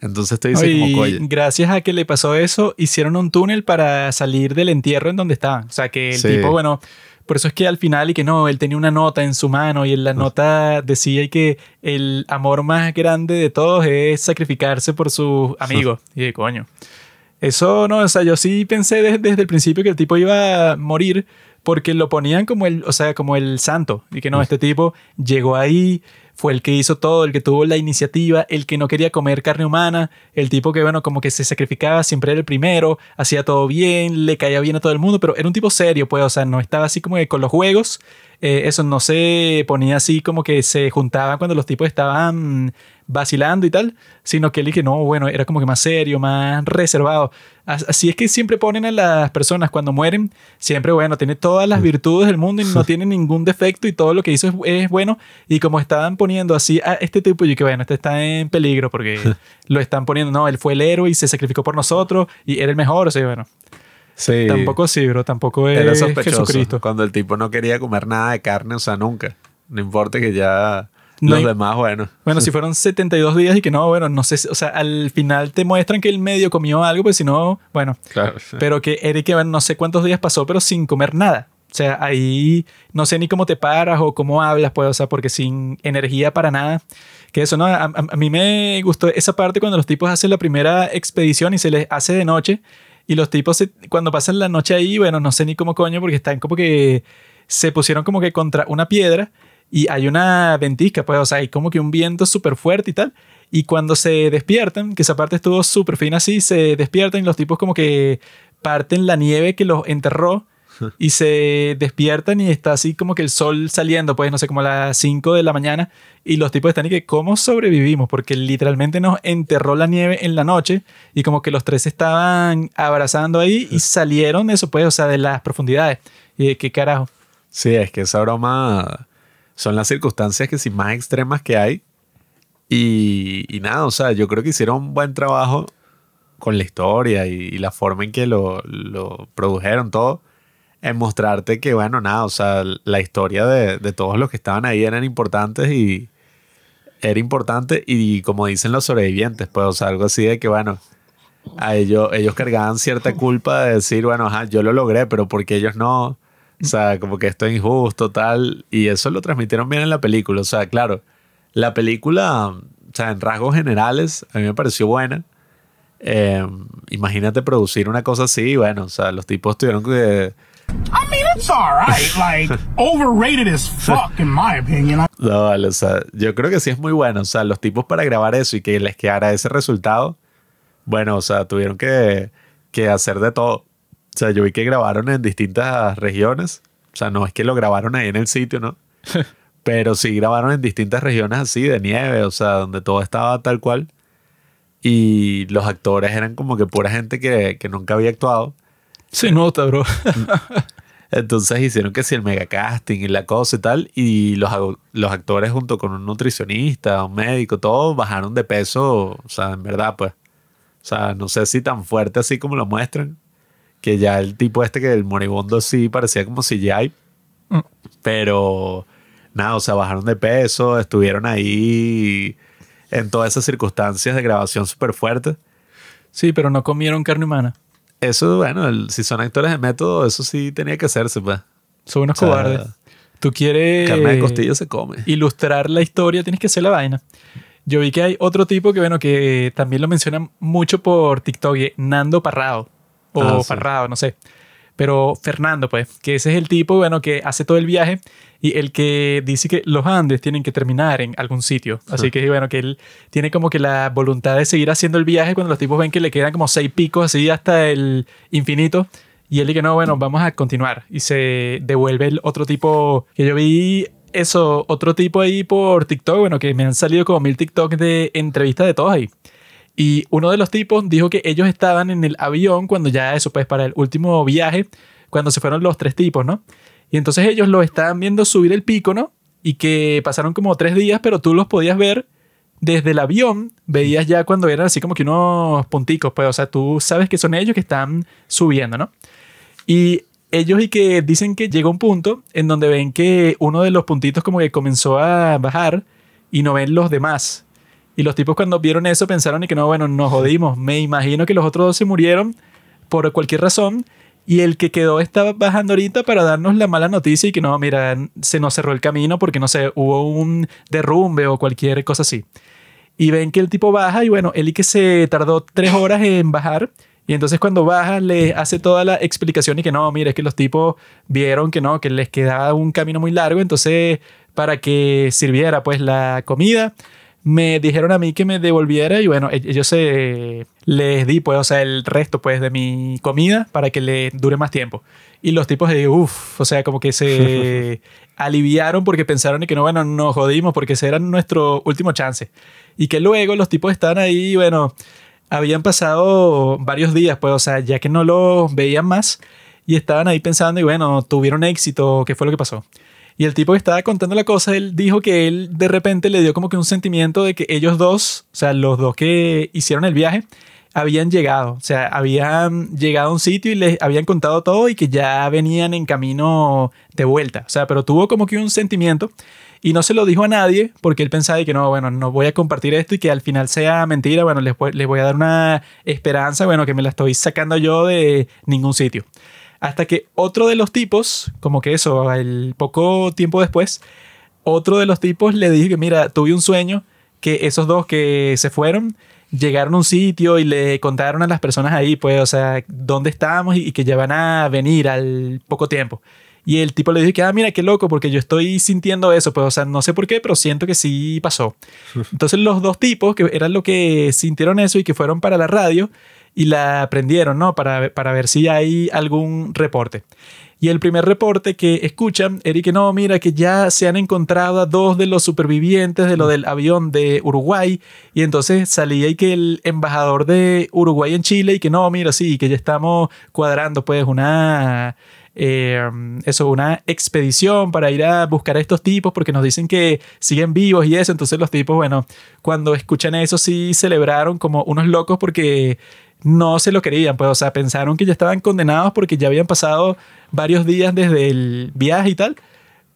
entonces te dice como, coño. gracias a que le pasó eso, hicieron un túnel para salir del entierro en donde estaban. O sea, que el Sí. tipo, bueno, por eso es que al final y que no, él tenía una nota en su mano y en la nota decía que el amor más grande de todos es sacrificarse por sus amigos. Y de coño. Eso no, o sea, yo sí pensé desde, desde el principio que el tipo iba a morir porque lo ponían como el, o sea, como el santo. Y que no, este tipo llegó ahí, fue el que hizo todo, el que tuvo la iniciativa, el que no quería comer carne humana, el tipo que, bueno, como que se sacrificaba, siempre era el primero, hacía todo bien, le caía bien a todo el mundo, pero era un tipo serio, pues, o sea, no estaba así como que con los juegos. eh, eso no se ponía así como que se juntaban cuando los tipos estaban vacilando y tal, sino que él que no, bueno, era como que más serio, más reservado. As- Así es que siempre ponen a las personas cuando mueren, siempre, bueno, tiene todas las virtudes del mundo y no tiene ningún defecto y todo lo que hizo es, es bueno. Y como estaban poniendo así a este tipo, yo que bueno, este está en peligro porque lo están poniendo, no, él fue el héroe y se sacrificó por nosotros y era el mejor, o sea, bueno, Sí. tampoco sí, bro, tampoco es Era sospechoso. Jesucristo. Cuando el tipo no quería comer nada de carne, o sea, nunca. No importa que ya No los hay- demás, bueno. Bueno, si fueron 72 días y que no, bueno, no sé, o sea, al final te muestran que el medio comió algo, pues si no, bueno, Claro. pero que Eric, bueno, no sé cuántos días pasó, pero sin comer nada. O sea, ahí no sé ni cómo te paras o cómo hablas, pues, o sea, porque sin energía para nada. Que eso, ¿no? A, a- a mí me gustó esa parte cuando los tipos hacen la primera expedición y se les hace de noche. Y los tipos, se- cuando pasan la noche ahí, bueno, no sé ni cómo coño, porque están como que se pusieron como que contra una piedra y hay una ventisca, pues, o sea, hay como que un viento súper fuerte y tal. Y cuando se despiertan, que esa parte estuvo súper fina así, se despiertan y los tipos como que parten la nieve que los enterró y se despiertan y está así como que el sol saliendo, pues no sé, como a las 5 de la mañana y los tipos están y que cómo sobrevivimos porque literalmente nos enterró la nieve en la noche y como que los tres estaban abrazando ahí y salieron eso pues, o sea, de las profundidades. Y de qué carajo. Sí, es que esa broma son las circunstancias que sí más extremas que hay. Y, y nada, o sea, yo creo que hicieron un buen trabajo con la historia y, la forma en que lo, lo, produjeron todo, en mostrarte que, bueno, nada, o sea, la historia de, de, todos los que estaban ahí eran importantes y era importante y como dicen los sobrevivientes, pues, o sea, algo así de que, bueno, a ellos, ellos cargaban cierta culpa de decir, bueno, ajá, yo lo logré, pero porque ellos no, o sea, como que esto es injusto, tal, y eso lo transmitieron bien en la película, o sea, claro, la película, o sea, en rasgos generales, a mí me pareció buena, eh, imagínate producir una cosa así, bueno, o sea, los tipos tuvieron que... I mean, it's alright, like, overrated as fuck, in my opinion. No, vale, o sea, yo creo que sí es muy bueno, o sea, los tipos para grabar eso y que les quedara ese resultado, bueno, o sea, tuvieron que, que hacer de todo. O sea, yo vi que grabaron en distintas regiones, o sea, no es que lo grabaron ahí en el sitio, ¿no? Pero sí grabaron en distintas regiones así de nieve, o sea, donde todo estaba tal cual y los actores eran como que pura gente que, que nunca había actuado. Se nota, bro. Entonces hicieron que si el mega casting y la cosa y tal, y los, los actores junto con un nutricionista, un médico, todos bajaron de peso, o sea, en verdad, pues. O sea, no sé si tan fuerte así como lo muestran, que ya el tipo este que el moribundo sí parecía como CGI, mm. pero nada, o sea, bajaron de peso, estuvieron ahí en todas esas circunstancias de grabación súper fuertes. Sí, pero no comieron carne humana. Eso, bueno, si son actores de método, eso sí tenía que hacerse, pues. Son unos cobardes. Tú quieres. Carne de costilla se come. Ilustrar la historia, tienes que hacer la vaina. Yo vi que hay otro tipo que, bueno, que también lo mencionan mucho por TikTok, Nando Parrado. O ah, no sé. Pero Fernando, pues, que ese es el tipo, bueno, que hace todo el viaje y el que dice que los Andes tienen que terminar en algún sitio. Así que, bueno, que él tiene como que la voluntad de seguir haciendo el viaje cuando los tipos ven que le quedan como seis picos así hasta el infinito. Y él dice, no, bueno, vamos a continuar. Y se devuelve el otro tipo que yo vi eso, otro tipo ahí por TikTok, bueno, que me han salido como mil TikTok de entrevistas de todos ahí. Y uno de los tipos dijo que ellos estaban en el avión cuando ya eso, pues para el último viaje, cuando se fueron los tres tipos, ¿no? Y entonces ellos lo estaban viendo subir el pico, ¿no? Y que pasaron como tres días, pero tú los podías ver desde el avión, veías ya cuando eran así como que unos punticos, pues, o sea, tú sabes que son ellos que están subiendo, ¿no? Y ellos y que dicen que llega un punto en donde ven que uno de los puntitos como que comenzó a bajar y no ven los demás. Y los tipos cuando vieron eso pensaron y que no, bueno, nos jodimos. Me imagino que los otros dos se murieron por cualquier razón y el que quedó estaba bajando ahorita para darnos la mala noticia y que no, mira, se nos cerró el camino porque no sé, hubo un derrumbe o cualquier cosa así. Y ven que el tipo baja y bueno, él y que se tardó tres horas en bajar. Y entonces cuando baja le hace toda la explicación y que no, mira, es que los tipos vieron que no, que les quedaba un camino muy largo. Entonces para que sirviera pues la comida, me dijeron a mí que me devolviera y bueno, e-, ellos se les di pues, o sea, el resto pues de mi comida para que le dure más tiempo. Y los tipos de, uff, o sea, como que se aliviaron porque pensaron que no, bueno, nos jodimos porque ese era nuestro último chance. Y que luego los tipos estaban ahí, bueno, habían pasado varios días, pues, o sea, ya que no los veían más y estaban ahí pensando y bueno, tuvieron éxito, ¿qué fue lo que pasó? Y el tipo que estaba contando la cosa, él dijo que él de repente le dio como que un sentimiento de que ellos dos, o sea, los dos que hicieron el viaje, habían llegado, o sea, habían llegado a un sitio y les habían contado todo y que ya venían en camino de vuelta, o sea, pero tuvo como que un sentimiento y no se lo dijo a nadie porque él pensaba que no, bueno, no voy a compartir esto y que al final sea mentira, bueno, les, les voy a dar una esperanza, bueno, que me la estoy sacando yo de ningún sitio. Hasta que otro de los tipos, como que eso, el poco tiempo después, otro de los tipos le dijo que, mira, tuve un sueño que esos dos que se fueron llegaron a un sitio y le contaron a las personas ahí, pues, o sea, dónde estábamos y, que ya van a venir al poco tiempo. Y el tipo le dijo que, ah, mira, qué loco, porque yo estoy sintiendo eso, pues, o sea, no sé por qué, pero siento que sí pasó. Entonces los dos tipos, que eran los que sintieron eso y que fueron para la radio, y la prendieron, ¿no? Para, para ver si hay algún reporte. Y el primer reporte que escuchan que no, mira, que ya se han encontrado a dos de los supervivientes de lo del avión de Uruguay. Y entonces salía y que el embajador de Uruguay en Chile y que no, mira, sí, que ya estamos cuadrando pues una... Eh, eso, una expedición para ir a buscar a estos tipos porque nos dicen que siguen vivos y eso. Entonces los tipos, bueno, cuando escuchan eso sí celebraron como unos locos porque no se lo querían, pues, o sea, pensaron que ya estaban condenados porque ya habían pasado varios días desde el viaje y tal,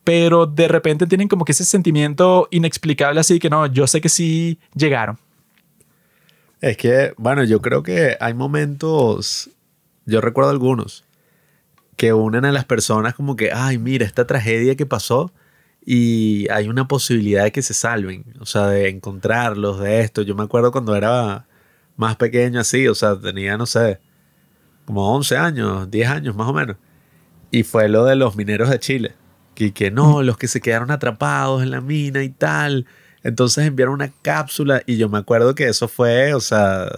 pero de repente tienen como que ese sentimiento inexplicable así que no, yo sé que sí llegaron. Es que, bueno, yo creo que hay momentos, yo recuerdo algunos, que unen a las personas como que, ay, mira, esta tragedia que pasó y hay una posibilidad de que se salven, o sea, de encontrarlos, de esto. Yo me acuerdo cuando era más pequeño así, o sea, tenía, no sé, como 11 años, 10 años más o menos. Y fue lo de los mineros de Chile, que, que no, los que se quedaron atrapados en la mina y tal. Entonces enviaron una cápsula y yo me acuerdo que eso fue, o sea,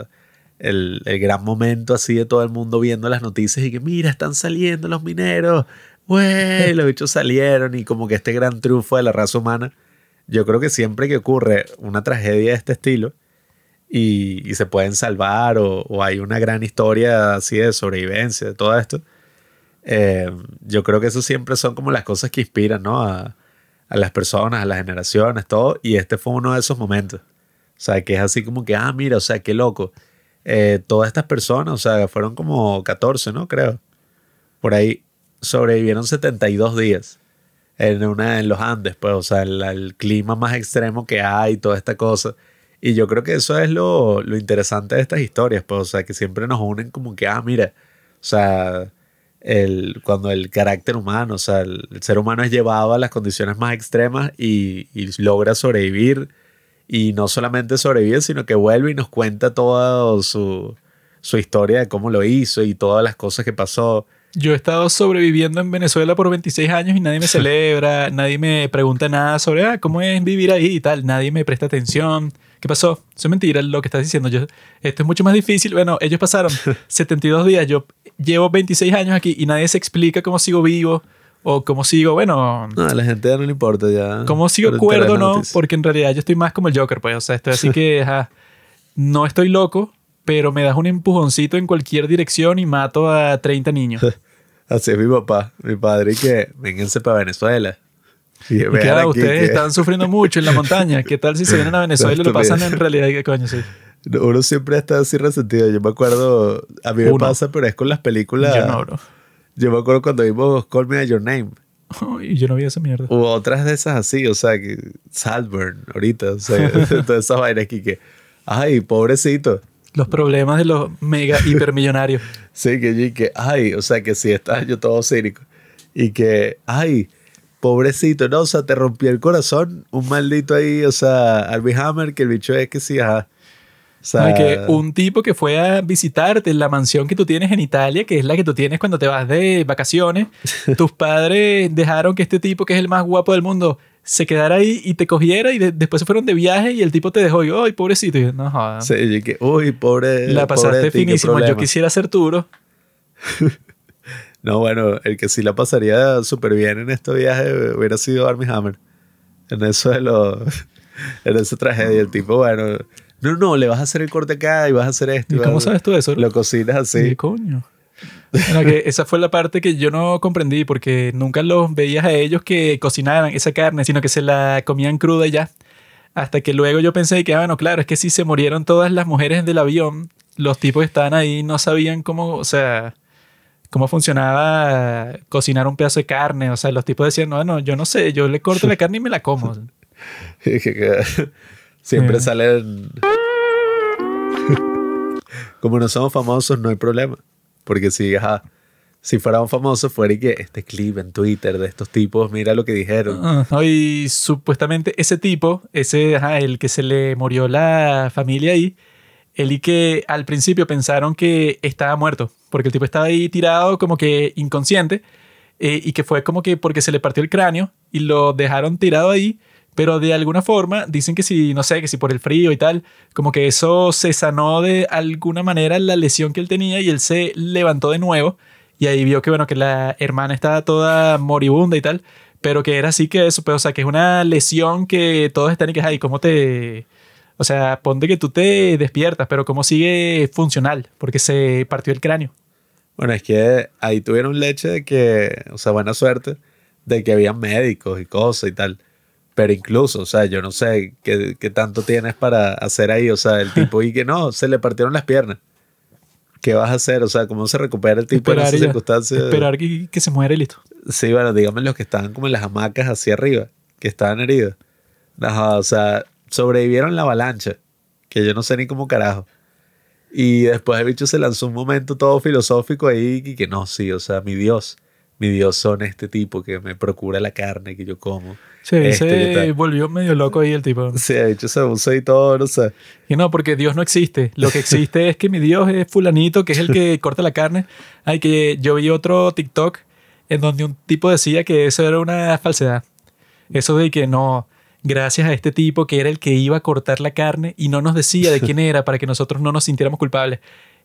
el, gran momento así de todo el mundo viendo las noticias y que mira, están saliendo los mineros, güey, los bichos salieron y como que este gran triunfo de la raza humana. Yo creo que siempre que ocurre una tragedia de este estilo, y, se pueden salvar o, hay una gran historia así de sobrevivencia, de todo esto. Eh, yo creo que eso siempre son como las cosas que inspiran, ¿no? A, a, las personas, a las generaciones, todo. Y este fue uno de esos momentos. O sea, que es así como que, ah, mira, o sea, qué loco. Eh, todas estas personas, o sea, fueron como 14, ¿no? Creo. Por ahí sobrevivieron 72 días en, una, en los Andes, pues, o sea, el, clima más extremo que hay, toda esta cosa. Y yo creo que eso es lo, lo interesante de estas historias, pues, o sea, que siempre nos unen como que, ah, mira, o sea, el, cuando el carácter humano, o sea, el, ser humano es llevado a las condiciones más extremas y, logra sobrevivir. Y no solamente sobrevivir, sino que vuelve y nos cuenta toda su, su historia de cómo lo hizo y todas las cosas que pasó. Yo he estado sobreviviendo en Venezuela por 26 años y nadie me celebra, nadie me pregunta nada sobre ah, cómo es vivir ahí y tal, nadie me presta atención. ¿Qué pasó? Eso es mentira lo que estás diciendo. Yo, esto es mucho más difícil. Bueno, ellos pasaron 72 días. Yo llevo 26 años aquí y nadie se explica cómo sigo vivo o cómo sigo, bueno... No, a la gente ya no le importa ya. ¿Cómo sigo cuerdo no? Porque en realidad yo estoy más como el Joker, pues. O sea, estoy así que, no estoy loco, pero me das un empujoncito en cualquier dirección y mato a 30 niños. así es mi papá, mi padre, y que vénganse para Venezuela. Y, ustedes están sufriendo mucho en la montaña. ¿Qué tal si se vienen a Venezuela y lo pasan en realidad? ¿Qué coño? Sí. Uno siempre está así resentido. Yo me acuerdo, a mí me pasa, pero es con las películas. Yo no, bro. Yo me acuerdo cuando vimos Call Me Your Name. Y yo no vi esa mierda. Hubo otras de esas así, o sea, que Salburn, ahorita, o sea, todas esas vainas aquí que, ay, pobrecito. Los problemas de los mega hipermillonarios. sí, que, que, ay, o sea, que si estás yo todo cínico. Y que, ay, pobrecito, ¿no? O sea, te rompió el corazón un maldito ahí, o sea, Arby Hammer, que el bicho es que sí, ajá. Que un tipo que fue a visitarte en la mansión que tú tienes en Italia, que es la que tú tienes cuando te vas de vacaciones, tus padres dejaron que este tipo, que es el más guapo del mundo, se quedara ahí y te cogiera y después se fueron de viaje y el tipo te dejó y, ¡ay, pobrecito! Y, no jodas. Sí, que, uy, pobre. La pasaste finísimo. Yo quisiera ser duro. No, bueno, el que sí la pasaría súper bien en este viaje hubiera sido Armie Hammer. En eso de lo, en esa tragedia. El tipo, bueno, no, no, le vas a hacer el corte acá y vas a hacer esto. ¿Y, cómo sabes tú eso? Lo cocinas así. ¿Qué coño? Bueno, que esa fue la parte que yo no comprendí porque nunca los veías a ellos que cocinaran esa carne, sino que se la comían cruda y ya. Hasta que luego yo pensé que, ah, bueno, claro, es que si se murieron todas las mujeres del avión, los tipos que estaban ahí no sabían cómo, o sea, cómo funcionaba cocinar un pedazo de carne. O sea, los tipos decían, no, no, yo no sé, yo le corto la carne y me la como. Siempre salen... Como no somos famosos, no hay problema. Porque si, ajá, si fuéramos famosos, fuera y que este clip en Twitter de estos tipos, mira lo que dijeron. Uh, y supuestamente ese tipo, ese, ajá, el que se le murió la familia ahí, el y que al principio pensaron que estaba muerto, porque el tipo estaba ahí tirado como que inconsciente, eh, y que fue como que porque se le partió el cráneo y lo dejaron tirado ahí, Pero de alguna forma dicen que si, no sé, que si por el frío y tal, como que eso se sanó de alguna manera la lesión que él tenía y él se levantó de nuevo y ahí vio que, bueno, que la hermana estaba toda moribunda y tal, pero que era así que eso, pero, o sea, que es una lesión que todos están y que, ay, ¿cómo te...? O sea, ponte que tú te despiertas, pero ¿cómo sigue funcional? Porque se partió el cráneo. Bueno, es que ahí tuvieron leche de que, o sea, buena suerte, de que había médicos y cosas y tal. Pero incluso, o sea, yo no sé qué, qué tanto tienes para hacer ahí, o sea, el tipo y que no, se le partieron las piernas. ¿Qué vas a hacer? O sea, ¿cómo se recupera el tipo Esperar en esas ya. circunstancias? Esperar que, que se muera y listo. Sí, bueno, dígame los que estaban como en las hamacas hacia arriba, que estaban heridos. Ajá, o sea, sobrevivieron la avalancha, que yo no sé ni cómo carajo. Y después el bicho se lanzó un momento todo filosófico ahí y que no, sí, o sea, mi Dios, mi Dios son este tipo que me procura la carne que yo como. Sí, Este, se volvió medio loco ahí el tipo. Sí, el bicho se puso ahí todo, no sé. Y no, porque Dios no existe. Lo que existe es que mi Dios es fulanito, que es el que corta la carne. Ay, que yo vi otro TikTok en donde un tipo decía que eso era una falsedad. Eso de que no, gracias a este tipo que era el que iba a cortar la carne y no nos decía de quién era para que nosotros no nos sintiéramos culpables.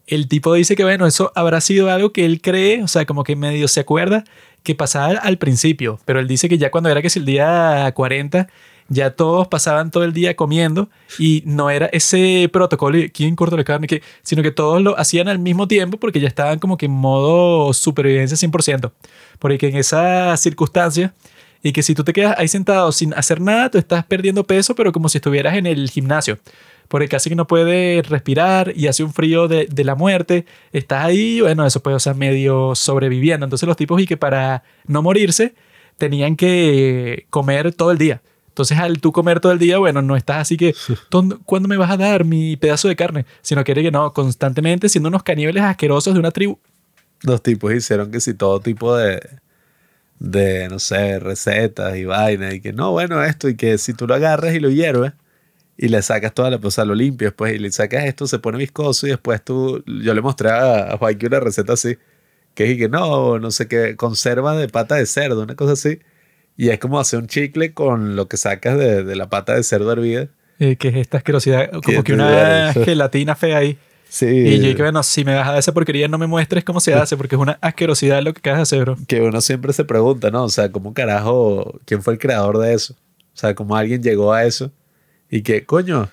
El tipo dice que, bueno, eso habrá sido algo que él cree, o sea, como que medio se acuerda que pasaba al principio, pero él dice que ya cuando era que es el día 40, ya todos pasaban todo el día comiendo y no era ese protocolo quién corta la carne, sino que todos lo hacían al mismo tiempo porque ya estaban como que en modo supervivencia 100%. Porque en esa circunstancia, y que si tú te quedas ahí sentado sin hacer nada, tú estás perdiendo peso, pero como si estuvieras en el gimnasio. Porque casi que no puedes respirar y hace un frío de, de la muerte. Estás ahí, bueno, eso puede, o sea, medio sobreviviendo. Entonces los tipos y que para no morirse tenían que comer todo el día. Entonces al tú comer todo el día, bueno, no estás así que, "¿Dónde- ¿cuándo me vas a dar mi pedazo de carne? Sino que que no, constantemente siendo unos caníbales asquerosos de una tribu. Los tipos hicieron que si todo tipo de, de, no sé, recetas y vainas, y que no, bueno, esto, y que si tú lo agarras y lo hierves, y le sacas toda la, o sea, lo limpias, pues, y le sacas esto, se pone viscoso, y después tú, yo le mostré a, a Joaquín una receta así, que y que no, no sé qué, conserva de pata de cerdo, una cosa así, y es como hacer un chicle con lo que sacas de, de la pata de cerdo hervida. Eh, que es esta asquerosidad, como que una gelatina fea ahí. Sí. Y yo dije, bueno, si me vas a dar esa porquería, no me muestres cómo se hace, porque es una asquerosidad lo que acabas de hacer, bro. que uno siempre se pregunta, ¿no? O sea, ¿cómo carajo, quién fue el creador de eso? O sea, ¿cómo alguien llegó a eso? Y que, coño,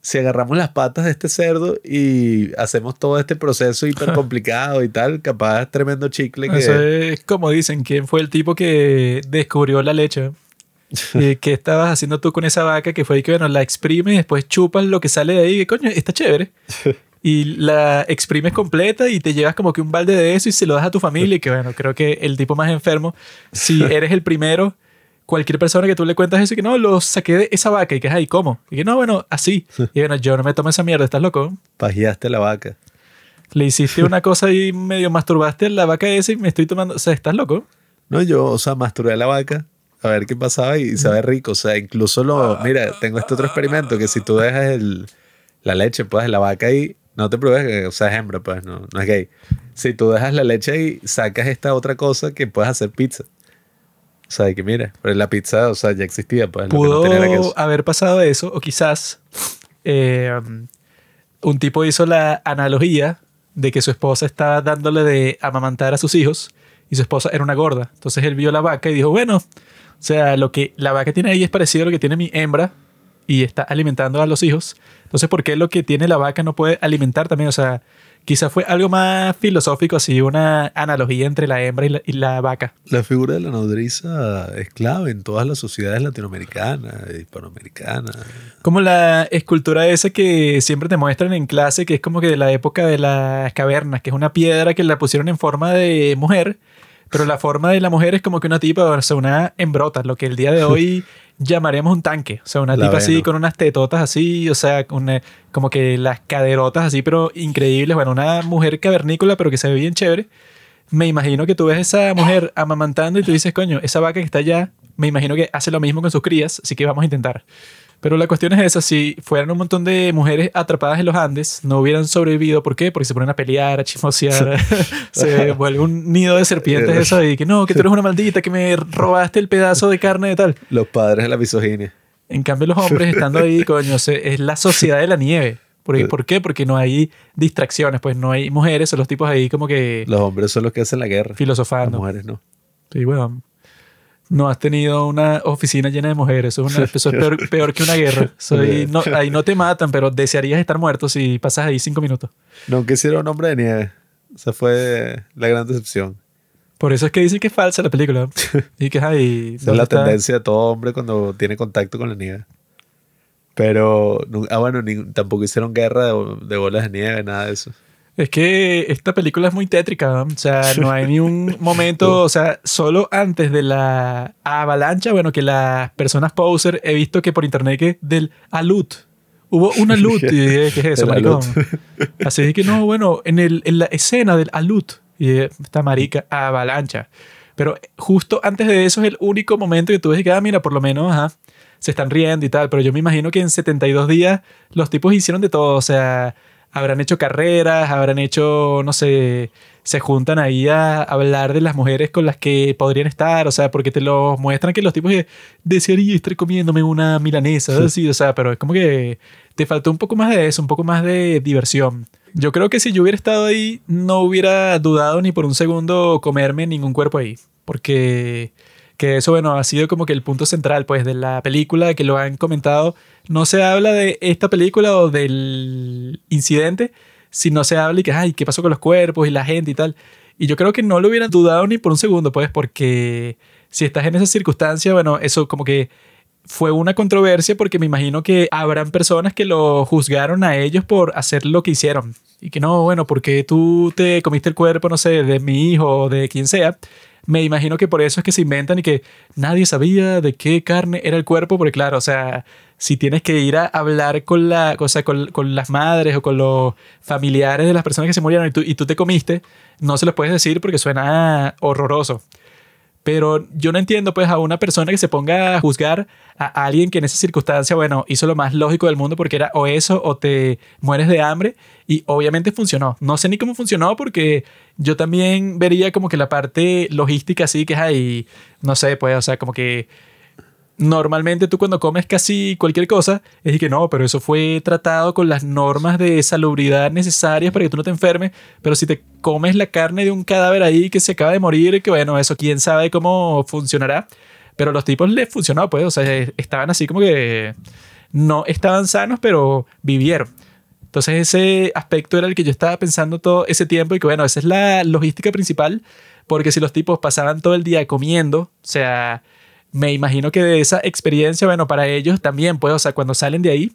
si agarramos las patas de este cerdo y hacemos todo este proceso hiper complicado y tal, capaz es tremendo chicle que... Eso es como dicen, ¿quién fue el tipo que descubrió la leche? ¿Y ¿Qué estabas haciendo tú con esa vaca que fue que, bueno, la exprimes y después chupas lo que sale de ahí? Que coño, está chévere. Y la exprimes completa y te llevas como que un balde de eso y se lo das a tu familia. Y que, bueno, creo que el tipo más enfermo, si eres el primero, cualquier persona que tú le cuentas eso y que no, lo saqué de esa vaca y que, ay, ¿cómo? Y que no, bueno, así. Y bueno, yo no me tomo esa mierda, ¿estás loco? Pajeaste la vaca. Le hiciste una cosa y medio masturbaste a la vaca esa y me estoy tomando. O sea, ¿estás loco? No, yo, o sea, masturbé a la vaca a ver qué pasaba y sabe rico. O sea, incluso lo... Mira, tengo este otro experimento que si tú dejas el, la leche, pues, de la vaca ahí, no te pruebes que, o sea, es hembra, pues, no, no es gay. Si tú dejas la leche ahí, sacas esta otra cosa que puedes hacer pizza. O sea, que mira, pero la pizza, o sea, ya existía, pues, Pudo no haber pasado eso, o quizás eh, un tipo hizo la analogía de que su esposa estaba dándole de amamantar a sus hijos y su esposa era una gorda. Entonces él vio la vaca y dijo, bueno, o sea, lo que la vaca tiene ahí es parecido a lo que tiene mi hembra y está alimentando a los hijos. Entonces, ¿por qué lo que tiene la vaca no puede alimentar también? O sea, quizás fue algo más filosófico, así una analogía entre la hembra y la, y la vaca. La figura de la nodriza es clave en todas las sociedades latinoamericanas, hispanoamericanas. Como la escultura esa que siempre te muestran en clase, que es como que de la época de las cavernas, que es una piedra que la pusieron en forma de mujer, pero la forma de la mujer es como que una tipa, o sea, una embrota, lo que el día de hoy llamaríamos un tanque. O sea, una La tipa así con unas tetotas así, o sea, con, eh, como que las caderotas así, pero increíbles. Bueno, una mujer cavernícola, pero que se ve bien chévere. Me imagino que tú ves esa mujer amamantando y tú dices, coño, esa vaca que está allá, me imagino que hace lo mismo con sus crías, así que vamos a intentar. Pero la cuestión es esa, si fueran un montón de mujeres atrapadas en los Andes, no hubieran sobrevivido. ¿Por qué? Porque se ponen a pelear, a chismosear, se vuelve un nido de serpientes eso y que no, que tú eres una maldita, que me robaste el pedazo de carne de tal. Los padres de la misoginia. En cambio los hombres estando ahí, coño, se- es la sociedad de la nieve. ¿Por, ¿Por qué? Porque no hay distracciones, pues no hay mujeres, son los tipos ahí como que Los hombres son los que hacen la guerra. Las filosofando. mujeres no. Sí, bueno. No has tenido una oficina llena de mujeres. Eso es, una- eso es peor, peor que una guerra. Soy, no, ahí no te matan, pero desearías estar muerto si pasas ahí cinco minutos. Nunca hicieron un hombre de nieve. Esa fue la gran decepción. Por eso es que dicen que es falsa la película. Y que ay, Esa es la tendencia de todo hombre cuando tiene contacto con la nieve. Pero, ah, bueno, ni- tampoco hicieron guerra de, de bolas de nieve, nada de eso. Es que esta película es muy tétrica. ¿no? O sea, no hay ni un momento. O sea, solo antes de la avalancha, bueno, que las personas poser, he visto que por internet que del alut. Hubo un alut. Y dije, ¿qué es eso, maricón? Así que no, bueno, en, el, en la escena del alut. Y dije, esta marica, avalancha. Pero justo antes de eso es el único momento que tú ves que, ah, mira, por lo menos, ajá, se están riendo y tal. Pero yo me imagino que en 72 días los tipos hicieron de todo. O sea, habrán hecho carreras, habrán hecho, no sé, se juntan ahí a hablar de las mujeres con las que podrían estar. O sea, porque te lo muestran que los tipos de, desearía estar comiéndome una milanesa. Así, o sea, pero es como que te faltó un poco más de eso, un poco más de diversión. Yo creo que si yo hubiera estado ahí, no hubiera dudado ni por un segundo comerme ningún cuerpo ahí. Porque que eso, bueno, ha sido como que el punto central, pues, de la película, que lo han comentado. No se habla de esta película o del incidente, sino se habla y que, ay, ¿qué pasó con los cuerpos y la gente y tal? Y yo creo que no lo hubieran dudado ni por un segundo, pues, porque si estás en esa circunstancia, bueno, eso como que fue una controversia porque me imagino que habrán personas que lo juzgaron a ellos por hacer lo que hicieron. Y que no, bueno, porque tú te comiste el cuerpo, no sé, de mi hijo o de quien sea. Me imagino que por eso es que se inventan y que nadie sabía de qué carne era el cuerpo, porque claro, o sea, si tienes que ir a hablar con, la, o sea, con, con las madres o con los familiares de las personas que se murieron y tú, y tú te comiste, no se los puedes decir porque suena horroroso. Pero yo no entiendo pues a una persona que se ponga a juzgar a alguien que en esa circunstancia, bueno, hizo lo más lógico del mundo porque era o eso o te mueres de hambre y obviamente funcionó. No sé ni cómo funcionó porque yo también vería como que la parte logística así que hay, no sé, pues, o sea, como que normalmente tú cuando comes casi cualquier cosa es que no, pero eso fue tratado con las normas de salubridad necesarias para que tú no te enfermes, pero si te comes la carne de un cadáver ahí que se acaba de morir, que bueno, eso quién sabe cómo funcionará, pero a los tipos les funcionó, pues, o sea, estaban así como que no estaban sanos, pero vivieron. Entonces ese aspecto era el que yo estaba pensando todo ese tiempo y que bueno, esa es la logística principal, porque si los tipos pasaban todo el día comiendo, o sea, me imagino que de esa experiencia, bueno, para ellos también, pues, o sea, cuando salen de ahí,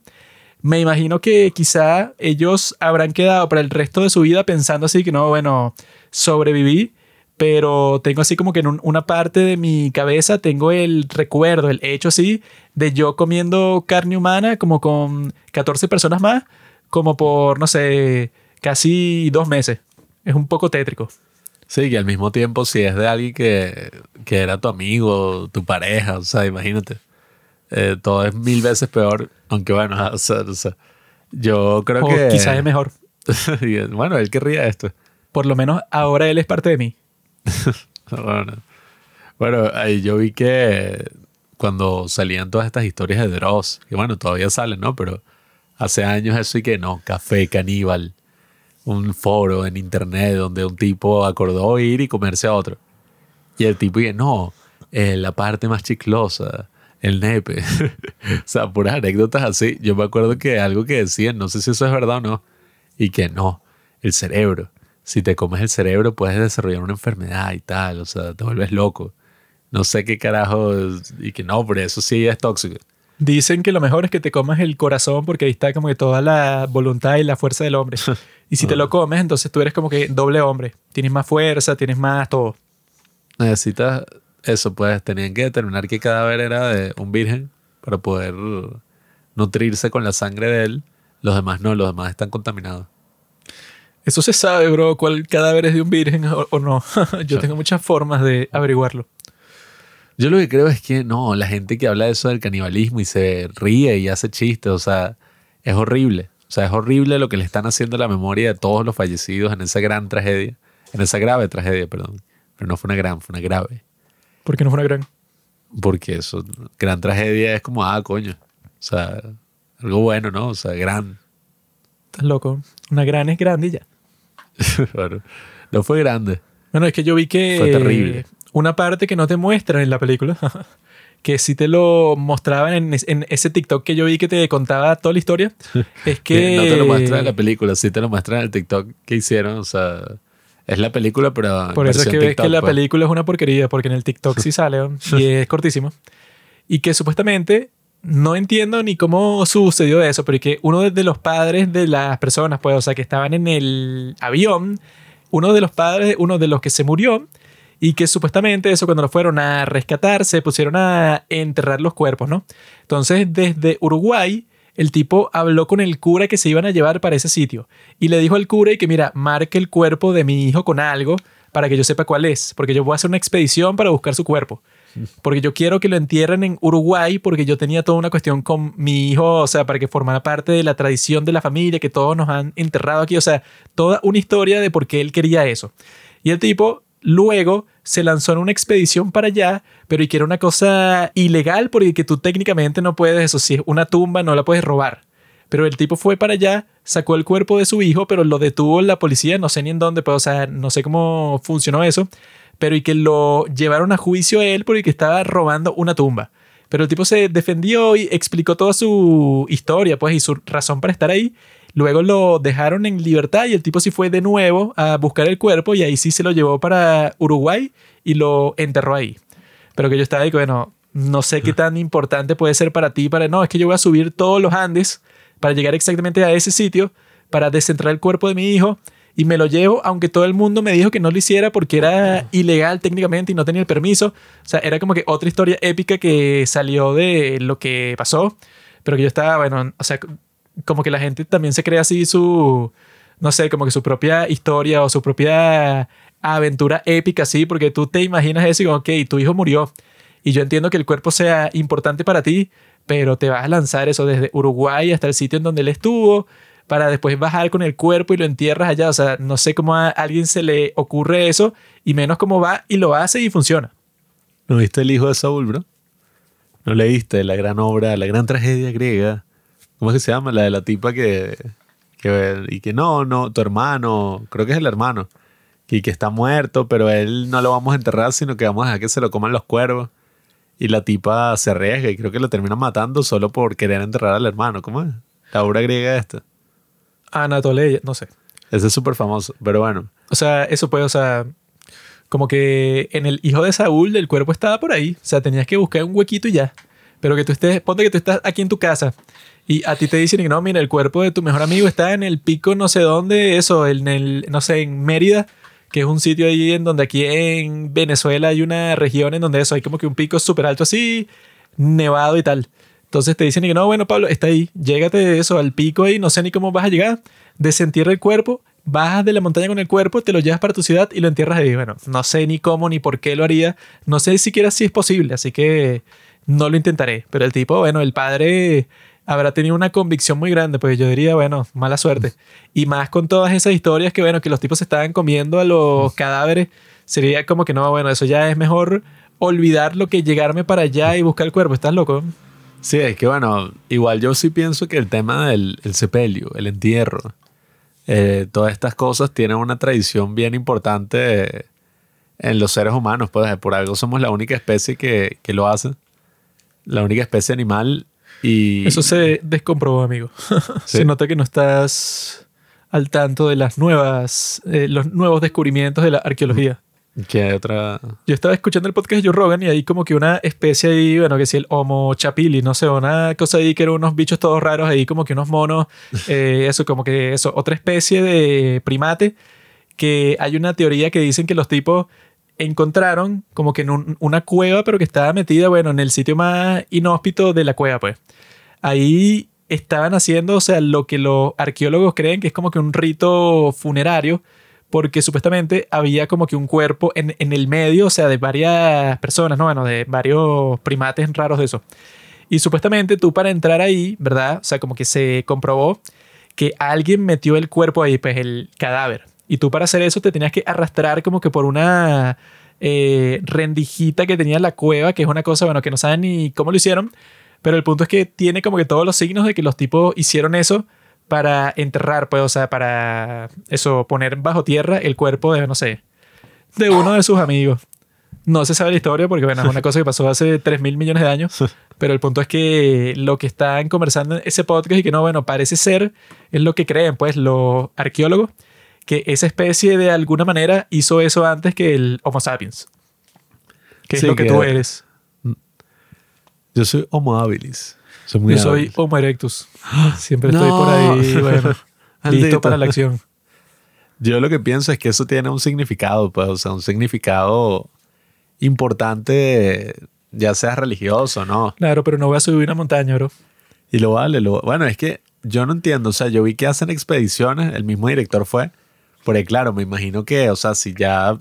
me imagino que quizá ellos habrán quedado para el resto de su vida pensando así que no, bueno, sobreviví, pero tengo así como que en un- una parte de mi cabeza tengo el recuerdo, el hecho así, de yo comiendo carne humana como con 14 personas más, como por, no sé, casi dos meses. Es un poco tétrico. Sí, que al mismo tiempo si es de alguien que, que era tu amigo, tu pareja, o sea, imagínate. Eh, todo es mil veces peor, aunque bueno, o sea, o sea, yo creo O que... quizás es mejor. Bueno, él querría esto. Por lo menos ahora él es parte de mí. Bueno, bueno, ahí yo vi que cuando salían todas estas historias de Dross, que bueno, todavía salen, ¿no? Pero hace años eso y que no, Café Caníbal, un foro en internet donde un tipo acordó ir y comerse a otro. Y el tipo y no, la parte más chiclosa, el nepe. o sea, puras anécdotas así. Yo me acuerdo que algo que decían, no sé si eso es verdad o no, y que no, el cerebro. Si te comes el cerebro puedes desarrollar una enfermedad y tal, o sea, te vuelves loco. No sé qué carajo, y que no, pero eso sí es tóxico. Dicen que lo mejor es que te comas el corazón porque ahí está como que toda la voluntad y la fuerza del hombre. Y si te lo comes, entonces tú eres como que doble hombre. Tienes más fuerza, tienes más todo. Necesitas eso, pues tenían que determinar qué cadáver era de un virgen para poder nutrirse con la sangre de él. Los demás no, los demás están contaminados. Eso se sabe, bro, cuál cadáver es de un virgen o, o no. Yo tengo muchas formas de averiguarlo. Yo lo que creo es que no, la gente que habla de eso del canibalismo y se ríe y hace chistes, o sea, es horrible. O sea, es horrible lo que le están haciendo a la memoria de todos los fallecidos en esa gran tragedia, en esa grave tragedia, perdón. Pero no fue una gran, fue una grave. ¿Por qué no fue una gran? Porque eso, gran tragedia es como, ah, coño. O sea, algo bueno, ¿no? O sea, gran. Estás loco. Una gran es grande y ya. Bueno, no fue grande. Bueno, es que yo vi que. Fue terrible. Una parte que no te muestran en la película. que sí te lo mostraban en, en ese TikTok que yo vi que te contaba toda la historia. es que. No te lo muestran en la película, sí te lo muestran en el TikTok que hicieron. O sea, es la película, pero. en Por eso es que versión ves TikTok, que la pues. película es una porquería, porque en el TikTok sí sale y es cortísimo. Y que supuestamente no entiendo ni cómo sucedió eso, pero que uno de los padres de las personas, pues, o sea, que estaban en el avión, uno de los padres, uno de los que se murió, y que supuestamente eso cuando lo fueron a rescatar, se pusieron a enterrar los cuerpos, ¿no? Entonces, desde Uruguay, el tipo habló con el cura que se iban a llevar para ese sitio y le dijo al cura y que mira, marque el cuerpo de mi hijo con algo para que yo sepa cuál es, porque yo voy a hacer una expedición para buscar su cuerpo. Porque yo quiero que lo entierren en Uruguay porque yo tenía toda una cuestión con mi hijo, o sea, para que formara parte de la tradición de la familia, que todos nos han enterrado aquí, o sea, toda una historia de por qué él quería eso. Y el tipo luego se lanzó en una expedición para allá, pero y que era una cosa ilegal porque que tú técnicamente no puedes, eso es una tumba, no la puedes robar. Pero el tipo fue para allá, sacó el cuerpo de su hijo, pero lo detuvo la policía, no sé ni en dónde, pero, o sea, no sé cómo funcionó eso, pero y que lo llevaron a juicio a él porque estaba robando una tumba. Pero el tipo se defendió y explicó toda su historia, pues, y su razón para estar ahí. Luego lo dejaron en libertad y el tipo sí fue de nuevo a buscar el cuerpo y ahí sí se lo llevó para Uruguay y lo enterró ahí. Pero que yo estaba ahí, bueno, no sé qué tan importante puede ser para ti, para no, es que yo voy a subir todos los Andes para llegar exactamente a ese sitio, para descentrar el cuerpo de mi hijo y me lo llevo, aunque todo el mundo me dijo que no lo hiciera porque era ilegal técnicamente y no tenía el permiso. O sea, era como que otra historia épica que salió de lo que pasó, pero que yo estaba, bueno, o sea, como que la gente también se crea así su, no sé, como que su propia historia o su propia aventura épica, así, porque tú te imaginas eso y ok, tu hijo murió y yo entiendo que el cuerpo sea importante para ti, pero te vas a lanzar eso desde Uruguay hasta el sitio en donde él estuvo para después bajar con el cuerpo y lo entierras allá. O sea, no sé cómo a alguien se le ocurre eso y menos cómo va y lo hace y funciona. ¿No viste El hijo de Saúl, bro? ¿No leíste la gran obra, la gran tragedia griega? ¿Cómo es que se llama? La de la tipa que... que y que no, no, tu hermano, creo que es el hermano, y que está muerto, pero él no lo vamos a enterrar, sino que vamos a dejar que se lo coman los cuervos. Y la tipa se arriesga y creo que lo termina matando solo por querer enterrar al hermano. ¿Cómo es? La obra griega esta. Anatolia, no sé. Ese es súper famoso, pero bueno. O sea, eso puede, o sea, como que en el hijo de Saúl el cuerpo estaba por ahí. O sea, tenías que buscar un huequito y ya. Pero que tú estés, ponte que tú estás aquí en tu casa y a ti te dicen no, mira, el cuerpo de tu mejor amigo está en el pico no sé dónde, eso, en el, no sé, en Mérida, que es un sitio ahí en donde aquí en Venezuela hay una región en donde eso, hay como que un pico súper alto así, nevado y tal. Entonces te dicen no, bueno, Pablo, está ahí, llégate eso al pico ahí, no sé ni cómo vas a llegar, desentierra el cuerpo, bajas de la montaña con el cuerpo, te lo llevas para tu ciudad y lo entierras ahí. Bueno, no sé ni cómo ni por qué lo haría, no sé siquiera si es posible, así que no lo intentaré. Pero el tipo, bueno, el padre habrá tenido una convicción muy grande, pues yo diría, bueno, mala suerte. Y más con todas esas historias que, bueno, que los tipos se estaban comiendo a los cadáveres, sería como que no, bueno, eso ya es mejor olvidar lo que llegarme para allá y buscar el cuerpo. ¿Estás loco? Sí, es que bueno, igual yo sí pienso que el tema del el sepelio, el entierro, eh, todas estas cosas tienen una tradición bien importante en los seres humanos. Pues por algo somos la única especie que, que lo hace, la única especie animal. Y Eso se descomprobó, amigo. Sí. Se nota que no estás al tanto de las nuevas, eh, los nuevos descubrimientos de la arqueología. que hay otra. Yo estaba escuchando el podcast de Joe Rogan y ahí como que una especie ahí, bueno, que si el Homo chapili, no sé, una cosa ahí que eran unos bichos todos raros ahí, como que unos monos, eh, eso, como que eso, otra especie de primate, que hay una teoría que dicen que los tipos encontraron como que en un- una cueva, pero que estaba metida, bueno, en el sitio más inhóspito de la cueva, pues. Ahí estaban haciendo, o sea, lo que los arqueólogos creen que es como que un rito funerario, porque supuestamente había como que un cuerpo en, el medio, o sea, de varias personas, ¿no? Bueno, de varios primates raros de eso. Y supuestamente tú para entrar ahí, ¿verdad? O sea, como que se comprobó que alguien metió el cuerpo ahí, pues el cadáver. Y tú para hacer eso te tenías que arrastrar como que por una eh, rendijita que tenía la cueva, que es una cosa, bueno, que no saben ni cómo lo hicieron. Pero el punto es que tiene como que todos los signos de que los tipos hicieron eso para enterrar, pues, o sea, para eso, poner bajo tierra el cuerpo de, no sé, de uno de sus amigos. No se sabe la historia porque, bueno, es una cosa que pasó hace 3 mil millones de años. Pero el punto es que lo que están conversando en ese podcast y que no, bueno, parece ser, es lo que creen, pues, los arqueólogos, que esa especie de alguna manera hizo eso antes que el Homo sapiens. Que Sí, es lo que, que- tú eres. Yo soy Homo habilis. Soy muy Yo soy. Homo erectus. Siempre estoy No. por ahí, bueno, listo Maldito. para la acción. Yo lo que pienso es que eso tiene un significado, pues, o sea, un significado importante, ya sea religioso, ¿no? Claro, pero no voy a subir una montaña, bro. Y lo vale, lo Bueno, es que yo no entiendo, o sea, yo vi que hacen expediciones, el mismo director fue, porque claro, me imagino que, o sea, si ya